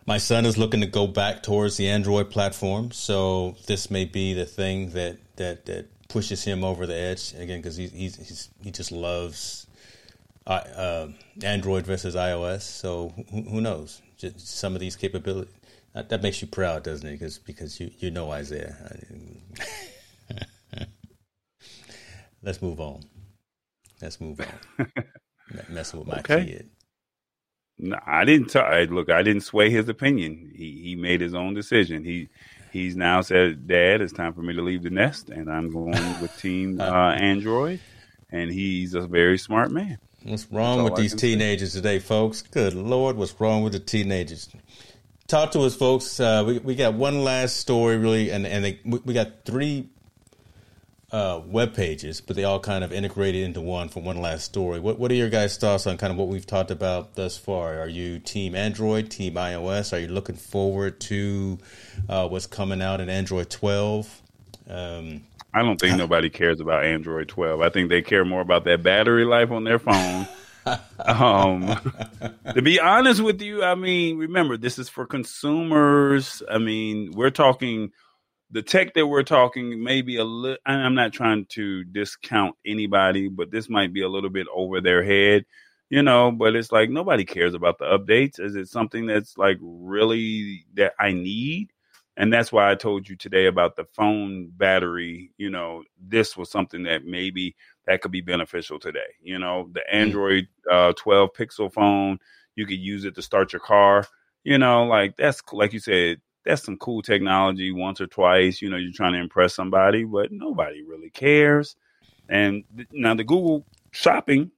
my son is looking to go back towards the Android platform, so this may be the thing that that, that pushes him over the edge again because he he's, he's, he just loves uh, uh, Android versus iOS. So who, who knows? Just some of these capabilities that, that, makes you proud, doesn't it? Because because you you know Isaiah. Let's move on. Let's move on. Messing with my okay. kid. No, I didn't. T- look, I didn't sway his opinion. He he made his own decision. He he's now said, "Dad, it's time for me to leave the nest, and I'm going with Team uh, Android." And he's a very smart man. What's wrong with these teenagers say. today, folks? Good Lord, what's wrong with the teenagers? Talk to us, folks. Uh, we we got one last story, really, and and they, we got three uh, web pages, but they all kind of integrated into one for one last story. What What are your guys' thoughts on kind of what we've talked about thus far? Are you Team Android, Team iOS? Are you looking forward to uh, what's coming out in Android 12? Um, I don't think nobody cares about Android 12. I think they care more about that battery life on their phone. um, to be honest with you, I mean, remember this is for consumers. I mean, we're talking the tech that we're talking maybe a little i'm not trying to discount anybody but this might be a little bit over their head you know but it's like nobody cares about the updates is it something that's like really that i need and that's why i told you today about the phone battery you know this was something that maybe that could be beneficial today you know the mm. android uh, 12 pixel phone you could use it to start your car you know like that's like you said that's some cool technology once or twice. You know, you're trying to impress somebody, but nobody really cares. And now the Google shopping,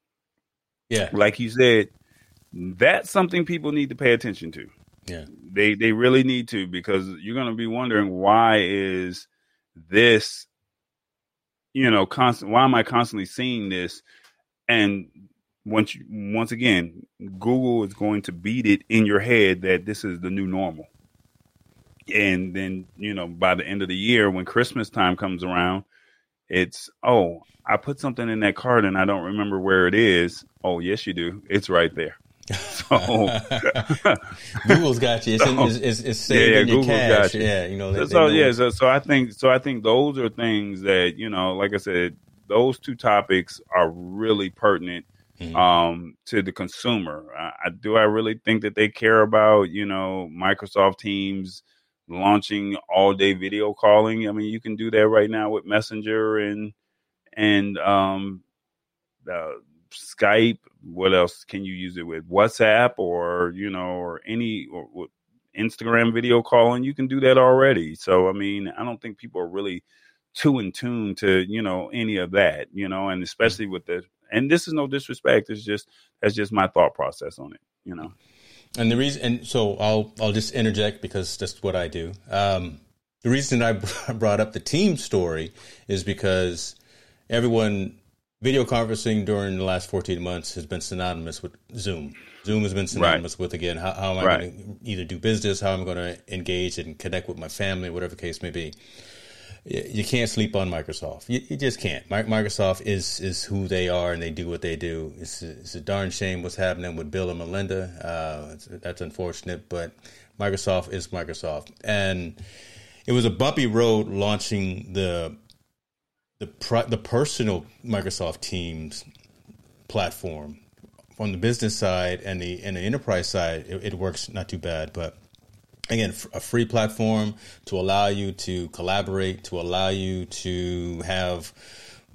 yeah, like you said, that's something people need to pay attention to. Yeah, they they really need to because you're going to be wondering why is this, you know, constant? Why am I constantly seeing this? And once you, once again, Google is going to beat it in your head that this is the new normal and then you know by the end of the year when christmas time comes around it's oh i put something in that card and i don't remember where it is oh yes you do it's right there so google's got you it's, so, it's, it's, it's saved yeah, yeah, in your cache got you. yeah you know they, so, they know. yeah so, so i think so i think those are things that you know like i said those two topics are really pertinent mm-hmm. um, to the consumer. I, do I really think that they care about you know Microsoft Teams launching all day video calling? I mean, you can do that right now with Messenger and and um, uh, Skype. What else can you use it with? WhatsApp or you know or any or, Instagram video calling. You can do that already. So I mean, I don't think people are really too in tune to you know any of that. You know, and especially with the and this is no disrespect. It's just that's just my thought process on it. You know. And the reason, and so I'll I'll just interject because that's what I do. Um, the reason I brought up the team story is because everyone video conferencing during the last 14 months has been synonymous with Zoom. Zoom has been synonymous right. with again how, how am I right. going to either do business, how am I going to engage and connect with my family, whatever the case may be. You can't sleep on Microsoft. You, you just can't. Microsoft is is who they are, and they do what they do. It's a, it's a darn shame what's happening with Bill and Melinda. Uh, that's unfortunate, but Microsoft is Microsoft, and it was a bumpy road launching the the the personal Microsoft Teams platform on the business side and the and the enterprise side, it, it works not too bad. But again, a free platform to allow you to collaborate, to allow you to have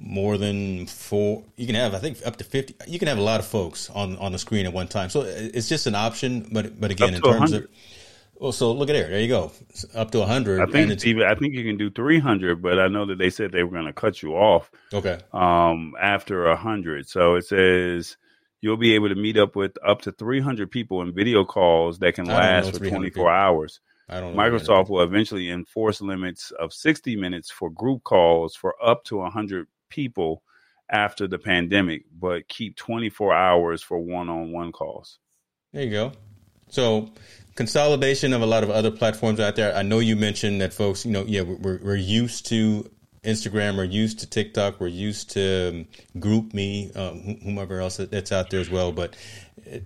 more than four you can have i think up to 50 you can have a lot of folks on on the screen at one time so it's just an option but but again in terms 100. of well, so look at there. There you go. It's up to 100. I think it's, even. I think you can do 300, but I know that they said they were going to cut you off. Okay. Um, after 100, so it says you'll be able to meet up with up to 300 people in video calls that can last for 24 people. hours. I don't. Microsoft will eventually enforce limits of 60 minutes for group calls for up to 100 people after the pandemic, but keep 24 hours for one-on-one calls. There you go. So consolidation of a lot of other platforms out there. I know you mentioned that folks, you know, yeah, we're, we're used to Instagram, we're used to TikTok, we're used to um, GroupMe, um, whomever else that's out there as well. But it,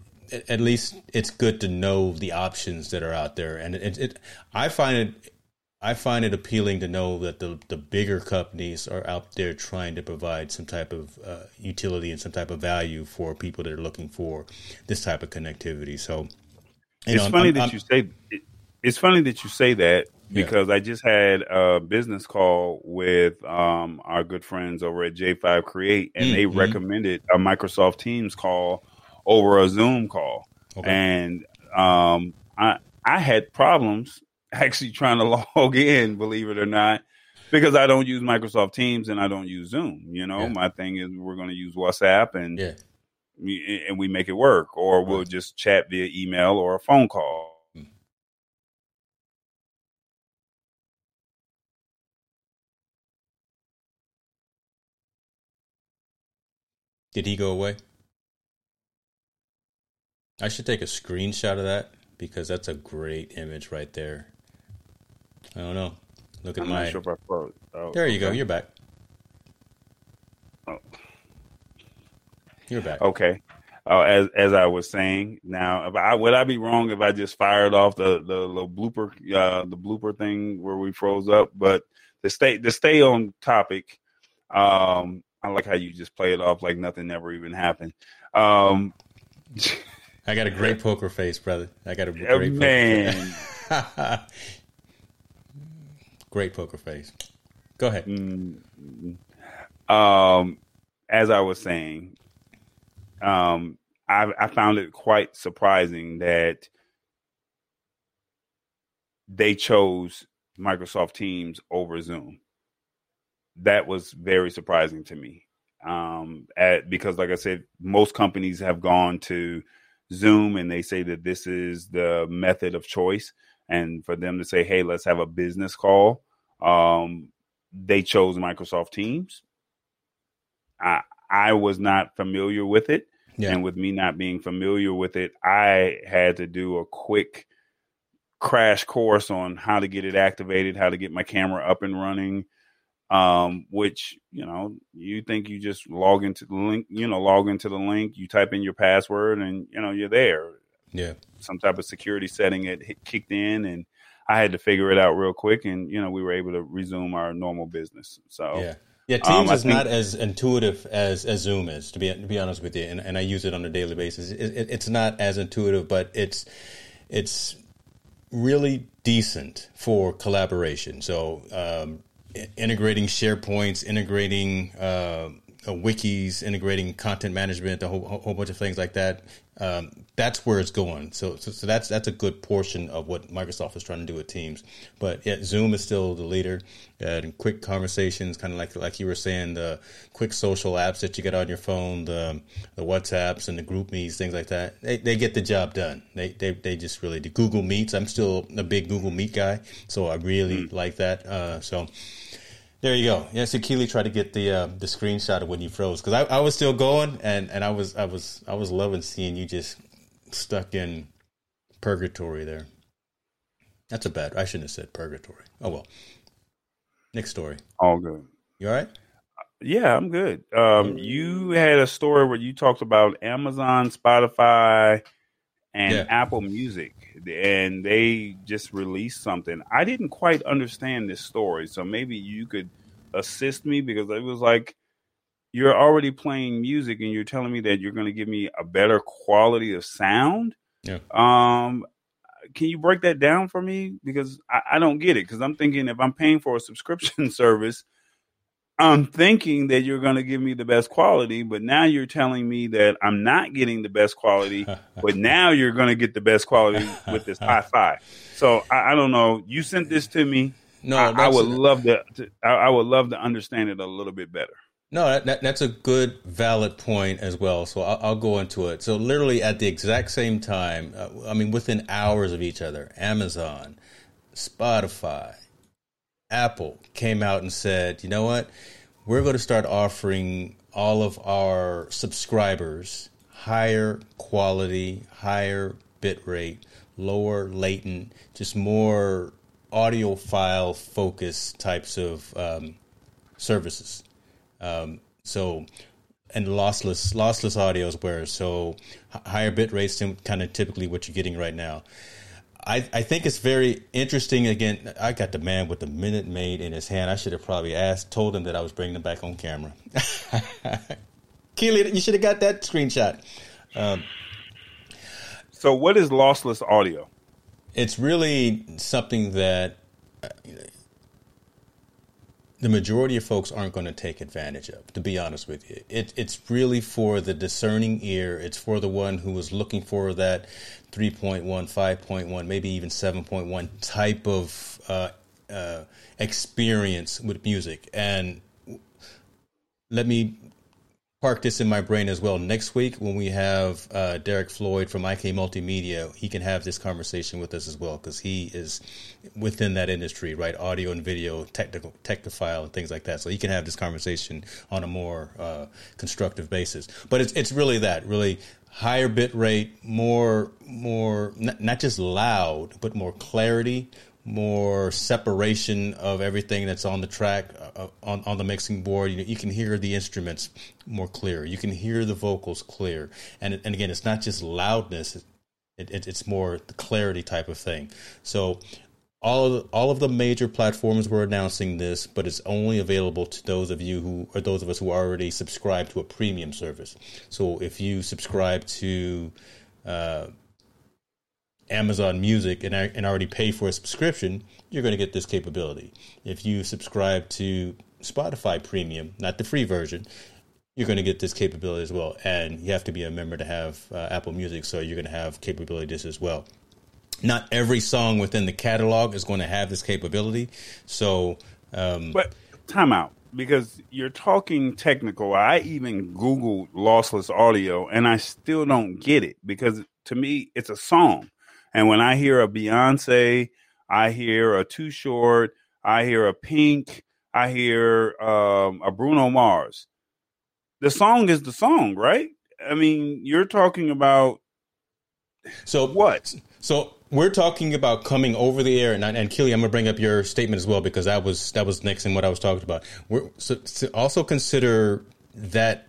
at least it's good to know the options that are out there, and it, it, I find it. I find it appealing to know that the the bigger companies are out there trying to provide some type of uh, utility and some type of value for people that are looking for this type of connectivity. So it's know, funny I'm, that I'm, you say it's funny that you say that because yeah. I just had a business call with um, our good friends over at J5 Create, and mm-hmm. they recommended a Microsoft Teams call over a Zoom call, okay. and um, I I had problems actually trying to log in, believe it or not, because I don't use Microsoft Teams and I don't use Zoom. You know, yeah. my thing is we're going to use WhatsApp and. Yeah and we make it work, or we'll just chat via email or a phone call. Did he go away? I should take a screenshot of that because that's a great image right there. I don't know. Look at I'm my. Sure oh, there you okay. go. You're back. Oh. You're back. Okay. Uh, as as I was saying, now I, would I be wrong if I just fired off the the little blooper uh, the blooper thing where we froze up? But to stay to stay on topic, um, I like how you just play it off like nothing ever even happened. Um, I got a great poker face, brother. I got a great man. Poker great poker face. Go ahead. Mm-hmm. Um, as I was saying, um, I, I found it quite surprising that they chose Microsoft Teams over Zoom. That was very surprising to me. Um, at, because, like I said, most companies have gone to Zoom and they say that this is the method of choice. And for them to say, hey, let's have a business call, um, they chose Microsoft Teams. I, I was not familiar with it. Yeah. And with me not being familiar with it, I had to do a quick crash course on how to get it activated, how to get my camera up and running. Um, which you know, you think you just log into the link, you know, log into the link, you type in your password, and you know you're there. Yeah, some type of security setting it kicked in, and I had to figure it out real quick, and you know we were able to resume our normal business. So yeah, Yeah, Teams um, is think, not as intuitive as, as Zoom is. To be to be honest with you, and, and I use it on a daily basis. It, it, it's not as intuitive, but it's it's really decent for collaboration. So um, integrating SharePoints, integrating uh, wikis, integrating content management, a whole, whole bunch of things like that. Um, that's where it's going. So, so, so, that's that's a good portion of what Microsoft is trying to do with Teams. But yeah, Zoom is still the leader. And quick conversations, kind of like like you were saying, the quick social apps that you get on your phone, the the WhatsApps and the GroupMe's, things like that. They, they get the job done. They, they they just really do. Google Meets. I'm still a big Google Meet guy, so I really mm. like that. Uh, so there you go. Yeah, so Keely tried to get the uh, the screenshot of when you froze because I, I was still going and, and I was I was I was loving seeing you just stuck in purgatory there. That's a bad. I shouldn't have said purgatory. Oh well. Next story. All good. You all right? Yeah, I'm good. Um, you had a story where you talked about Amazon, Spotify, and yeah. Apple Music, and they just released something. I didn't quite understand this story, so maybe you could assist me because it was like you're already playing music and you're telling me that you're going to give me a better quality of sound. Yeah. Um, can you break that down for me? Because I, I don't get it. Because I'm thinking if I'm paying for a subscription service, I'm thinking that you're going to give me the best quality, but now you're telling me that I'm not getting the best quality, but now you're going to get the best quality with this hi-fi. So I, I don't know. You sent this to me. No, I, I would love to, to I, I, would love to understand it a little bit better. No, that, that, that's a good, valid point as well. So I'll, I'll, go into it. So literally at the exact same time, uh, I mean, within hours of each other, Amazon, Spotify, Apple came out and said, you know what? We're going to start offering all of our subscribers higher quality, higher bit rate, lower latent, just more audiophile focused types of um, services. Um, so, and lossless lossless audio is where so higher bit rates than kind of typically what you're getting right now. I, I think it's very interesting. Again, I got the man with the Minute Maid in his hand. I should have probably asked, told him that I was bringing him back on camera. Keely, you should have got that screenshot. Um, so, what is lossless audio? It's really something that uh, the majority of folks aren't going to take advantage of, to be honest with you. It, it's really for the discerning ear. It's for the one who is looking for that 3.1, 5.1, maybe even 7.1 type of uh, uh, experience with music. And let me park this in my brain as well. Next week, when we have uh, Derek Floyd from IK Multimedia, he can have this conversation with us as well because he is within that industry, right? Audio and video, technical, technophile, and things like that. So he can have this conversation on a more uh, constructive basis. But it's it's really that really higher bit rate, more more not, not just loud, but more clarity, more separation of everything that's on the track uh, on, on the mixing board. You, know, you can hear the instruments more clear. You can hear the vocals clear. And and again it's not just loudness. It, it, it's more the clarity type of thing. So all of the, all of the major platforms were announcing this but it's only available to those of you who or those of us who already subscribe to a premium service so if you subscribe to uh, Amazon Music and, and already pay for a subscription, you're going to get this capability. If you subscribe to Spotify Premium, not the free version, you're going to get this capability as well. And you have to be a member to have uh, Apple Music, so you're going to have capability this as well. Not every song within the catalog is going to have this capability. So, um, but time out because you're talking technical. I even Googled lossless audio and I still don't get it because to me, it's a song. And when I hear a Beyonce, I hear a Too Short, I hear a Pink, I hear um, a Bruno Mars. The song is the song, right? I mean, you're talking about so what? So we're talking about coming over the air, and, and Keely, I'm gonna bring up your statement as well because that was that was next in what I was talking about. We're so, also consider that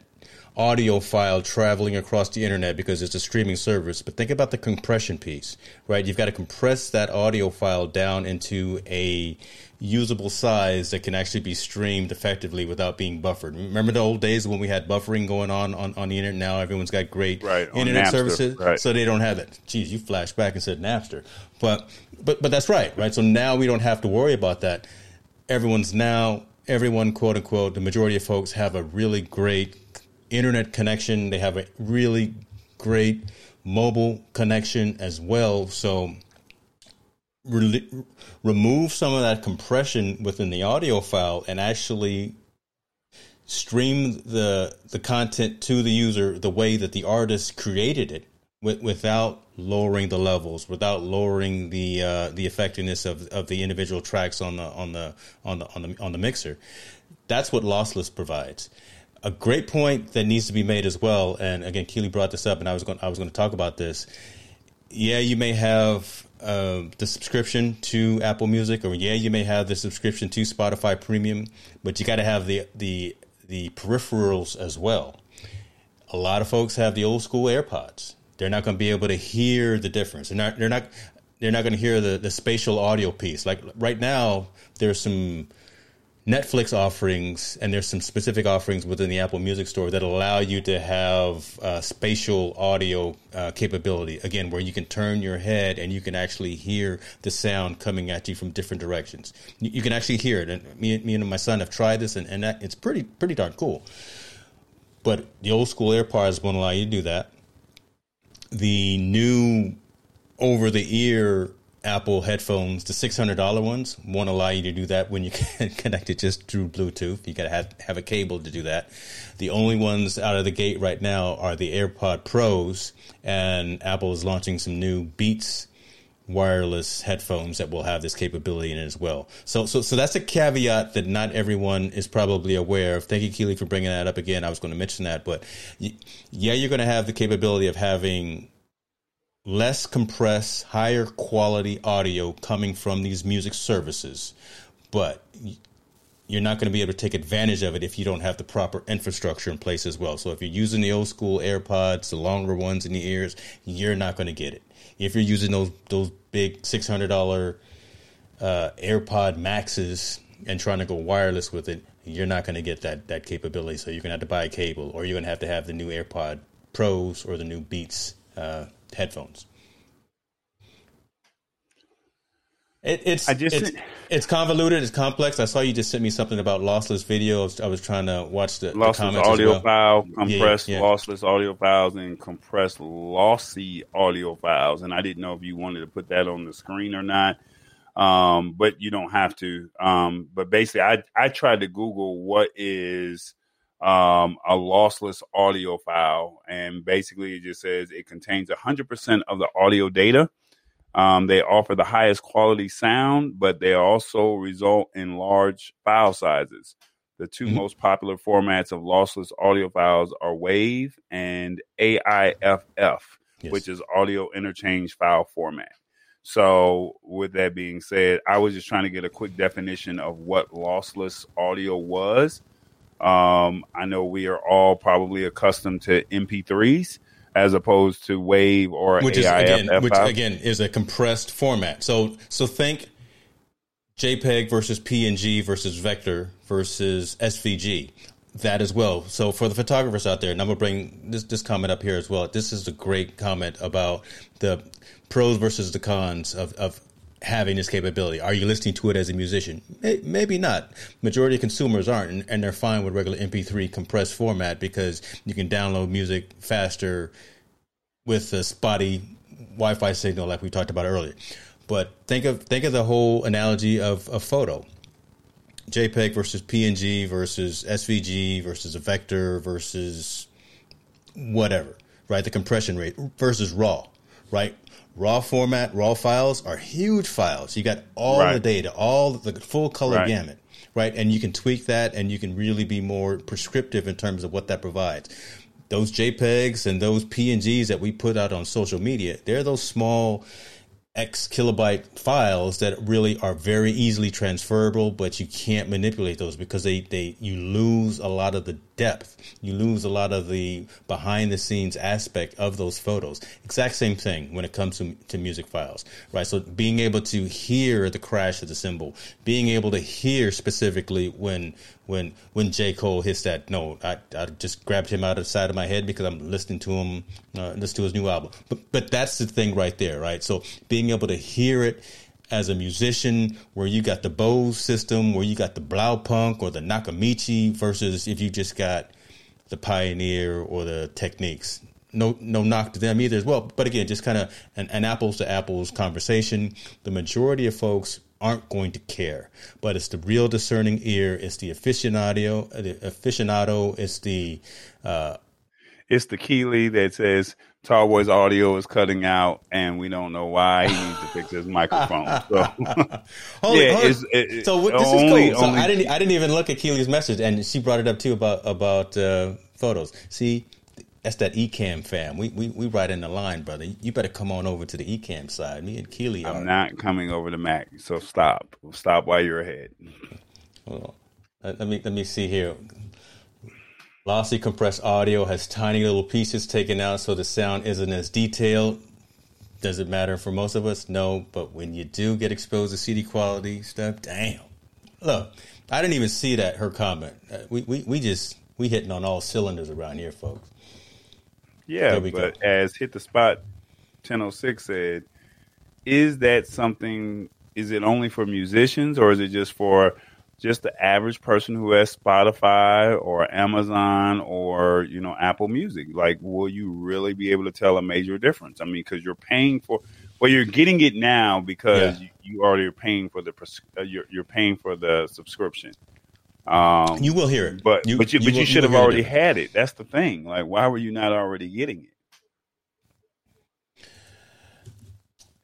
audio file traveling across the internet because it's a streaming service. But think about the compression piece, right? You've got to compress that audio file down into a usable size that can actually be streamed effectively without being buffered. Remember the old days when we had buffering going on on, on the internet? Now everyone's got great right, internet Napster, services, right. so they don't have that. Geez, you flashed back and said Napster, but but but that's right, right? So now we don't have to worry about that. Everyone's now everyone quote unquote the majority of folks have a really great internet connection. They have a really great mobile connection as well. So re- remove some of that compression within the audio file and actually stream the the content to the user the way that the artist created it with, without lowering the levels without lowering the uh, the effectiveness of, of the individual tracks on the on the on the on the on the mixer. That's what lossless provides. A great point that needs to be made as well and again Keely brought this up and I was going I was going to talk about this. Yeah you may have uh, the subscription to Apple Music, or yeah, you may have the subscription to Spotify Premium, but you got to have the the the peripherals as well. A lot of folks have the old school AirPods. They're not going to be able to hear the difference. They're not. They're not. They're not going to hear the the spatial audio piece. Like right now, there's some Netflix offerings, and there's some specific offerings within the Apple Music Store that allow you to have uh, spatial audio uh, capability. Again, where you can turn your head and you can actually hear the sound coming at you from different directions. You, you can actually hear it. And me, me and my son have tried this, and, and that, it's pretty pretty darn cool. But the old school AirPods won't allow you to do that. The new over the ear Apple headphones, the six hundred dollar ones, won't allow you to do that when you can connect it just through Bluetooth. You got to have have a cable to do that. The only ones out of the gate right now are the AirPod Pros, and Apple is launching some new Beats wireless headphones that will have this capability in it as well. So, so, so that's a caveat that not everyone is probably aware of. Thank you, Keely, for bringing that up again. I was going to mention that, but yeah, you're going to have the capability of having less compressed, higher quality audio coming from these music services, but you're not going to be able to take advantage of it if you don't have the proper infrastructure in place as well. So if you're using the old school AirPods, the longer ones in the ears, you're not going to get it. If you're using those those big six hundred dollar uh, AirPod Maxes and trying to go wireless with it, you're not going to get that that capability. So you're going to have to buy a cable, or you're going to have to have the new AirPod Pros or the new Beats uh, headphones. It, it's I just it's, it's convoluted. It's complex. I saw you just sent me something about lossless video. I was, trying to watch the, lossless the audio well. file, compressed yeah, yeah. lossless audio files, and compressed lossy audio files. And I didn't know if you wanted to put that on the screen or not. Um, but you don't have to. Um, but basically, I I tried to Google what is um, a lossless audio file, and basically it just says it contains 100% of the audio data. Um, they offer the highest quality sound, but they also result in large file sizes. The 2 Mhm. most popular formats of lossless audio files are WAVE and AIFF, Yes. which is audio interchange file format. So, with that being said, I was just trying to get a quick definition of what lossless audio was. Um, I know we are all probably accustomed to MP3s as opposed to WAVE or which is AIFF. again, which again is a compressed format. So so think JPEG versus PNG versus vector versus SVG. That as well. So for the photographers out there, and I'm gonna bring this this comment up here as well. This is a great comment about the pros versus the cons of of having this capability. Are you listening to it as a musician? Maybe not. Majority of consumers aren't, and, they're fine with regular MP3 compressed format because you can download music faster with a spotty Wi-Fi signal, like we talked about earlier. But think of think of the whole analogy of a photo: JPEG versus PNG versus SVG versus a vector versus whatever, right? The compression rate versus RAW, right? Raw format, raw files are huge files. You got all the data, all the full color Right. gamut, right? And you can tweak that, and you can really be more prescriptive in terms of what that provides. Those JPEGs and those PNGs that we put out on social media, they're those small X kilobyte files that really are very easily transferable, but you can't manipulate those because they, they you lose a lot of the depth. You lose a lot of the behind the scenes aspect of those photos. Exact same thing when it comes to, to music files, right? So being able to hear the crash of the cymbal, being able to hear specifically when when when J Cole hits that note, I, I just grabbed him out of the side of my head because I'm listening to him, uh, listen to his new album. But but that's the thing right there, right? So being able to hear it as a musician, where you got the Bose system, where you got the Blaupunkt or the Nakamichi, versus if you just got the Pioneer or the Technics. No, no knock to them either as well. But again, just kind of an, an apples to apples conversation. The majority of folks aren't going to care. But it's the real discerning ear. It's the aficionado. The aficionado. It's the. Uh, it's the Keeley that says Tallboy's audio is cutting out, and we don't know why. He needs to fix his microphone. So, holy, yeah, It's, it, so what, this only, is cool. So only, I didn't, I didn't even look at Keeley's message, and she brought it up too about about uh, photos. See, that's that Ecamm fam. We, we we right in the line, brother. You better come on over to the Ecamm side. Me and Keeley I'm not coming over to Mac, so stop. Stop while you're ahead. Well, let me let me see here. Lossy compressed audio has tiny little pieces taken out, so the sound isn't as detailed. Does it matter for most of us? No, but when you do get exposed to CD quality stuff, damn. Look, I didn't even see that her comment. Uh, we, we we just we hitting on all cylinders around here, folks. Yeah, but go. as hit the spot 1006 said, is that something is it only for musicians or is it just for just the average person who has Spotify or Amazon or you know Apple Music? Like, will you really be able to tell a major difference? I mean, because you're paying for, well, you're getting it now because yeah. you, you, already are paying for the uh, you're, you're paying for the subscription. Um, you will hear it, but you, but you, you but you should have already it. had it. That's the thing. Like, why were you not already getting it?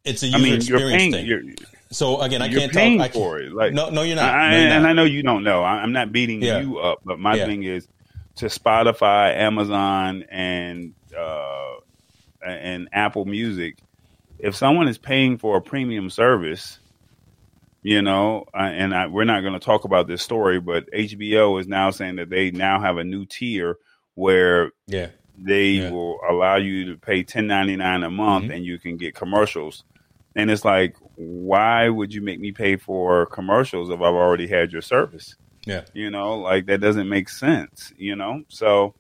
It's a user I mean, experience thing. so again, I you're can't paying talk, for it. Like, no, no, you're not. I, no, you're and not. I know you don't know. I'm not beating yeah. you up, but my yeah. thing is to Spotify, Amazon, and uh, and Apple Music. If someone is paying for a premium service, you know, and I, we're not going to talk about this story, but HBO is now saying that they now have a new tier where yeah. they yeah. will allow you to pay ten ninety nine a month mm-hmm. and you can get commercials. And it's like, why would you make me pay for commercials if I've already had your service? Yeah, you know, like that doesn't make sense. You know, so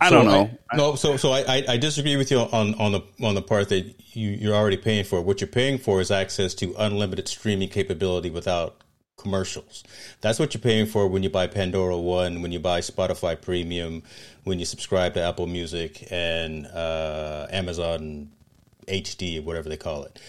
I so don't know. I, no, so so I, I disagree with you on, on the on the part that you, you're already paying for. What you're paying for is access to unlimited streaming capability without commercials. That's what you're paying for when you buy Pandora One, when you buy Spotify Premium, when you subscribe to Apple Music and uh, Amazon HD, whatever they call it.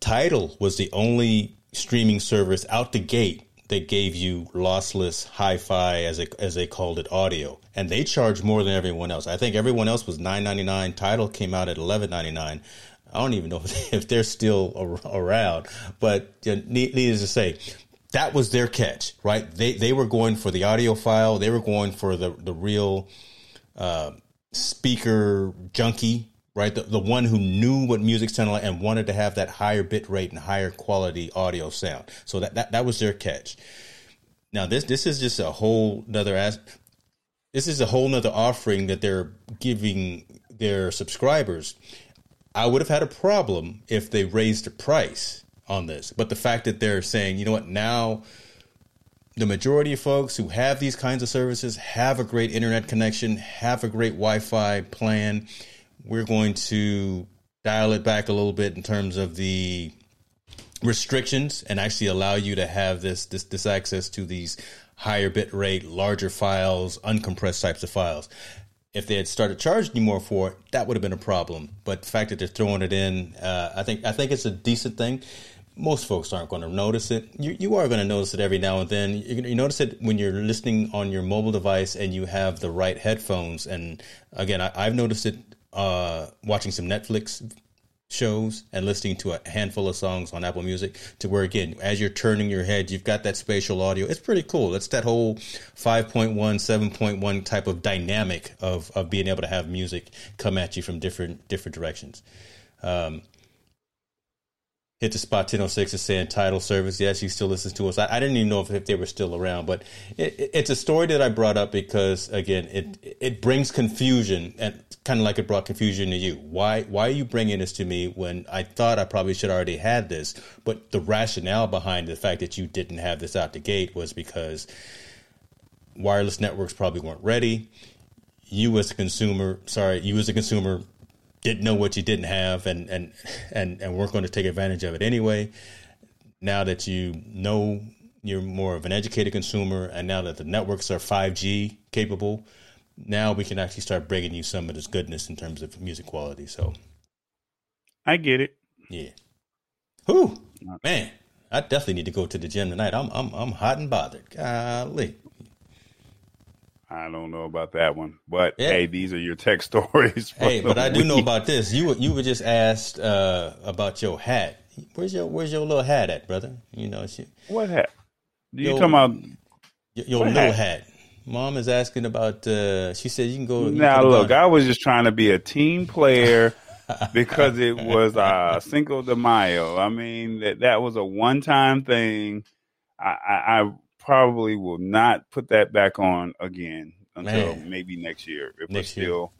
Tidal was the only streaming service out the gate that gave you lossless hi-fi as it, as they called it audio. And they charged more than everyone else. I think everyone else was 9.99 Tidal came out at 11.99 i don't even know if they're still around. But needless to say that was their catch right? They they were going for the audiophile. They were going for the the real uh, speaker junkie right? The, the one who knew what music sounded like and wanted to have that higher bit rate and higher quality audio sound. So that, that, that was their catch. Now this this is just a whole another as this is a whole nother offering that they're giving their subscribers. I would have had a problem if they raised the price on this. But the fact that they're saying, you know what, now the majority of folks who have these kinds of services have a great internet connection, have a great Wi Fi plan, we're going to dial it back a little bit in terms of the restrictions and actually allow you to have this this this access to these higher bit rate, larger files, uncompressed types of files. If they had started charging you more for it, that would have been a problem. But the fact that they're throwing it in, uh, I think I think it's a decent thing. Most folks aren't going to notice it. You, you are going to notice it every now and then. You, you notice it when you're listening on your mobile device and you have the right headphones. And again, I, I've noticed it uh, watching some Netflix shows and listening to a handful of songs on Apple Music to where again, as you're turning your head, you've got that spatial audio. It's pretty cool. It's that whole 5.1, 7.1 type of dynamic of, of being able to have music come at you from different different directions. Um, hit the spot 1006 is saying Tidal service. Yes, he still listens to us. I, I didn't even know if, if, they were still around, but it, it, it's a story that I brought up because again, it it brings confusion and kind of like it brought confusion to you. Why why are you bringing this to me when I thought I probably should already had this? But the rationale behind the fact that you didn't have this out the gate was because wireless networks probably weren't ready. You as a consumer, sorry, you as a consumer didn't know what you didn't have and and and and weren't going to take advantage of it anyway. Now that you know you're more of an educated consumer, and now that the networks are 5G capable, now we can actually start bringing you some of this goodness in terms of music quality. So, I get it. Yeah. Who uh, man, I definitely need to go to the gym tonight. I'm I'm I'm hot and bothered. Golly. I don't know about that one, but yeah. hey, these are your tech stories. Hey, but I do know about this. You you were just asked uh, about your hat. Where's your Where's your little hat at, brother? You know she, what hat? Do you talking about your, your little hat? hat? Mom is asking about. Uh, she said you can go. Now look, I was just trying to be a team player because it was uh, Cinco de Mayo. I mean that that was a one time thing. I, I, probably will not put that back on again until Man. maybe next year. If next we're still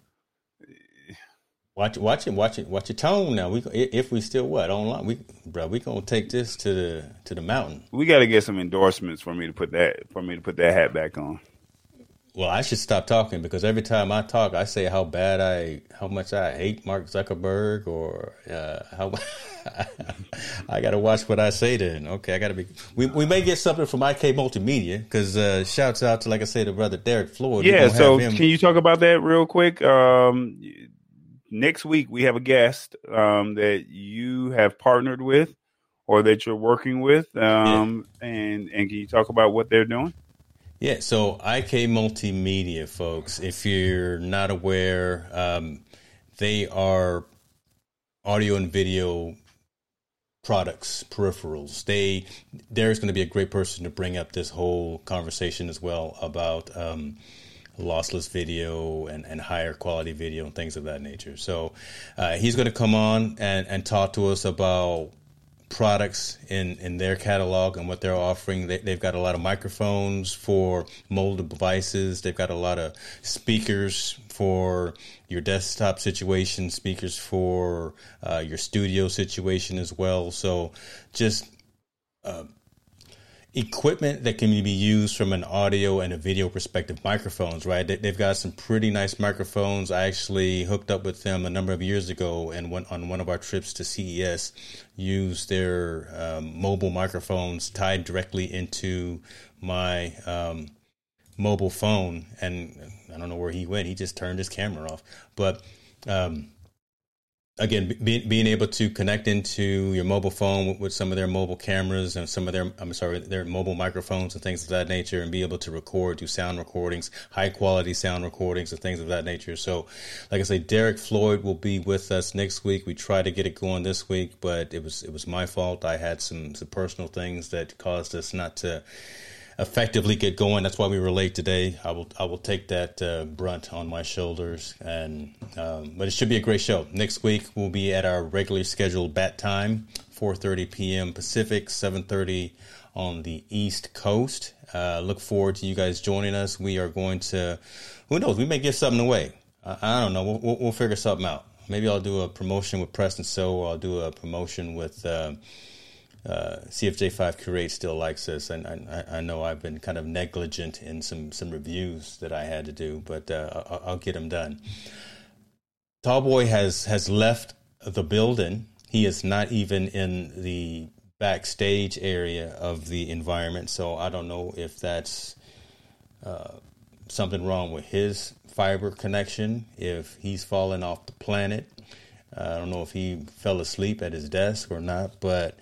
year. watch, watch it, watch it, watch your tone. Now we, if we still what online, we, bro, we gonna take this to the to the mountain. We got to get some endorsements for me to put that for me to put that hat back on. Well, I should stop talking because every time I talk, I say how bad I, how much I hate Mark Zuckerberg, or uh, how I got to watch what I say. Then, okay, I got to be. We, we may get something from IK Multimedia because uh, shouts out to, like I said, to brother Derek Floyd. Yeah. So, can you talk about that real quick? Um, next week we have a guest um, that you have partnered with or that you're working with, um, yeah. and and can you talk about what they're doing? Yeah, so IK Multimedia, folks, if you're not aware, um, they are audio and video products, peripherals. They there's going to be a great person to bring up this whole conversation as well about um, lossless video and, and higher quality video and things of that nature. So uh, he's going to come on and, and talk to us about products in, in their catalog and what they're offering. They, have got a lot of microphones for mobile devices. They've got a lot of speakers for your desktop situation, speakers for uh, your studio situation as well. So just uh, equipment that can be used from an audio and a video perspective microphones right? They've got some pretty nice microphones. I actually hooked up with them a number of years ago and went on one of our trips to CES used their um, mobile microphones tied directly into my um, mobile phone. And i don't know where he went. He just turned his camera off. But um, again, be, being able to connect into your mobile phone with, with, some of their mobile cameras and some of their, I'm sorry, their mobile microphones and things of that nature, and be able to record, do sound recordings, high quality sound recordings, and things of that nature. So, like I say, Derek Floyd will be with us next week. We tried to get it going this week, but it was it was my fault. I had some some personal things that caused us not to effectively get going. That's why we were late today. I will I will take that uh, brunt on my shoulders, and um, but it should be a great show. Next week we'll be at our regularly scheduled bat time, 4:30 p.m. Pacific, 7:30 on the East Coast. Uh, look forward to you guys joining us. We are going to, who knows, we may give something away. I, I don't know. We'll, we'll, we'll, figure something out. Maybe I'll do a promotion with Preston So. I'll do a promotion with. Uh, uh, CFJ5 Curate still likes us, and I, I, know I've been kind of negligent in some some reviews that I had to do, but uh, I'll, get them done. Tallboy has has left the building. He is not even in the backstage area of the environment, so I don't know if that's uh, something wrong with his fiber connection, if he's fallen off the planet. I don't know if he fell asleep at his desk or not, but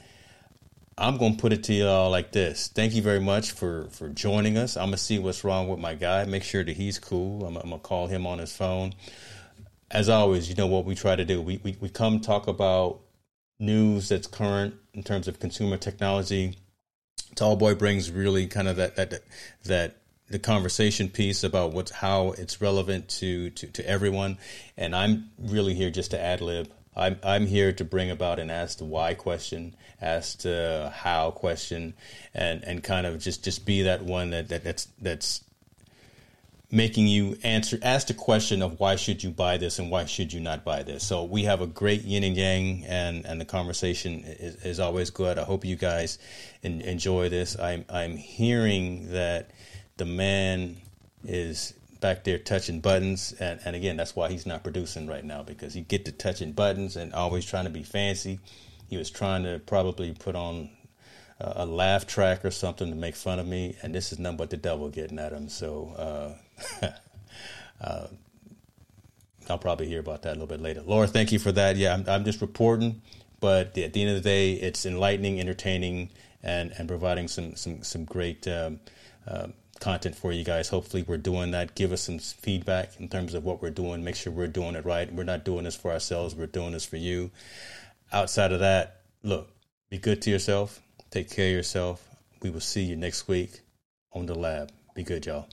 I'm going to put it to y'all like this. Thank you very much for, for joining us. I'm going to see what's wrong with my guy, make sure that he's cool. I'm, I'm going to call him on his phone. As always, you know what we try to do. We, we, we come talk about news that's current in terms of consumer technology. Tallboy brings really kind of that, that, that, the conversation piece about what's how it's relevant to, to, to everyone. And I'm really here just to ad lib I'm I'm here to bring about an ask the why question, ask the how question, and and kind of just just be that one that, that that's that's making you answer ask the question of why should you buy this and why should you not buy this. So we have a great yin and yang, and and the conversation is, is always good. I hope you guys in, enjoy this. I'm I'm hearing that the man is back there touching buttons and, and again that's why he's not producing right now because he get to touching buttons and always trying to be fancy he was trying to probably put on a, laugh track or something to make fun of me and this is nothing but the devil getting at him so uh, uh, I'll probably hear about that a little bit later. Laura, thank you for that. Yeah, I'm, I'm just reporting, but at the end of the day, it's enlightening, entertaining, and and providing some some some great um, uh, content for you guys. Hopefully, we're doing that. Give us some feedback in terms of what we're doing. Make sure we're doing it right. We're not doing this for ourselves. We're doing this for you. Outside of that, look, be good to yourself. Take care of yourself. We will see you next week on the lab. Be good, y'all.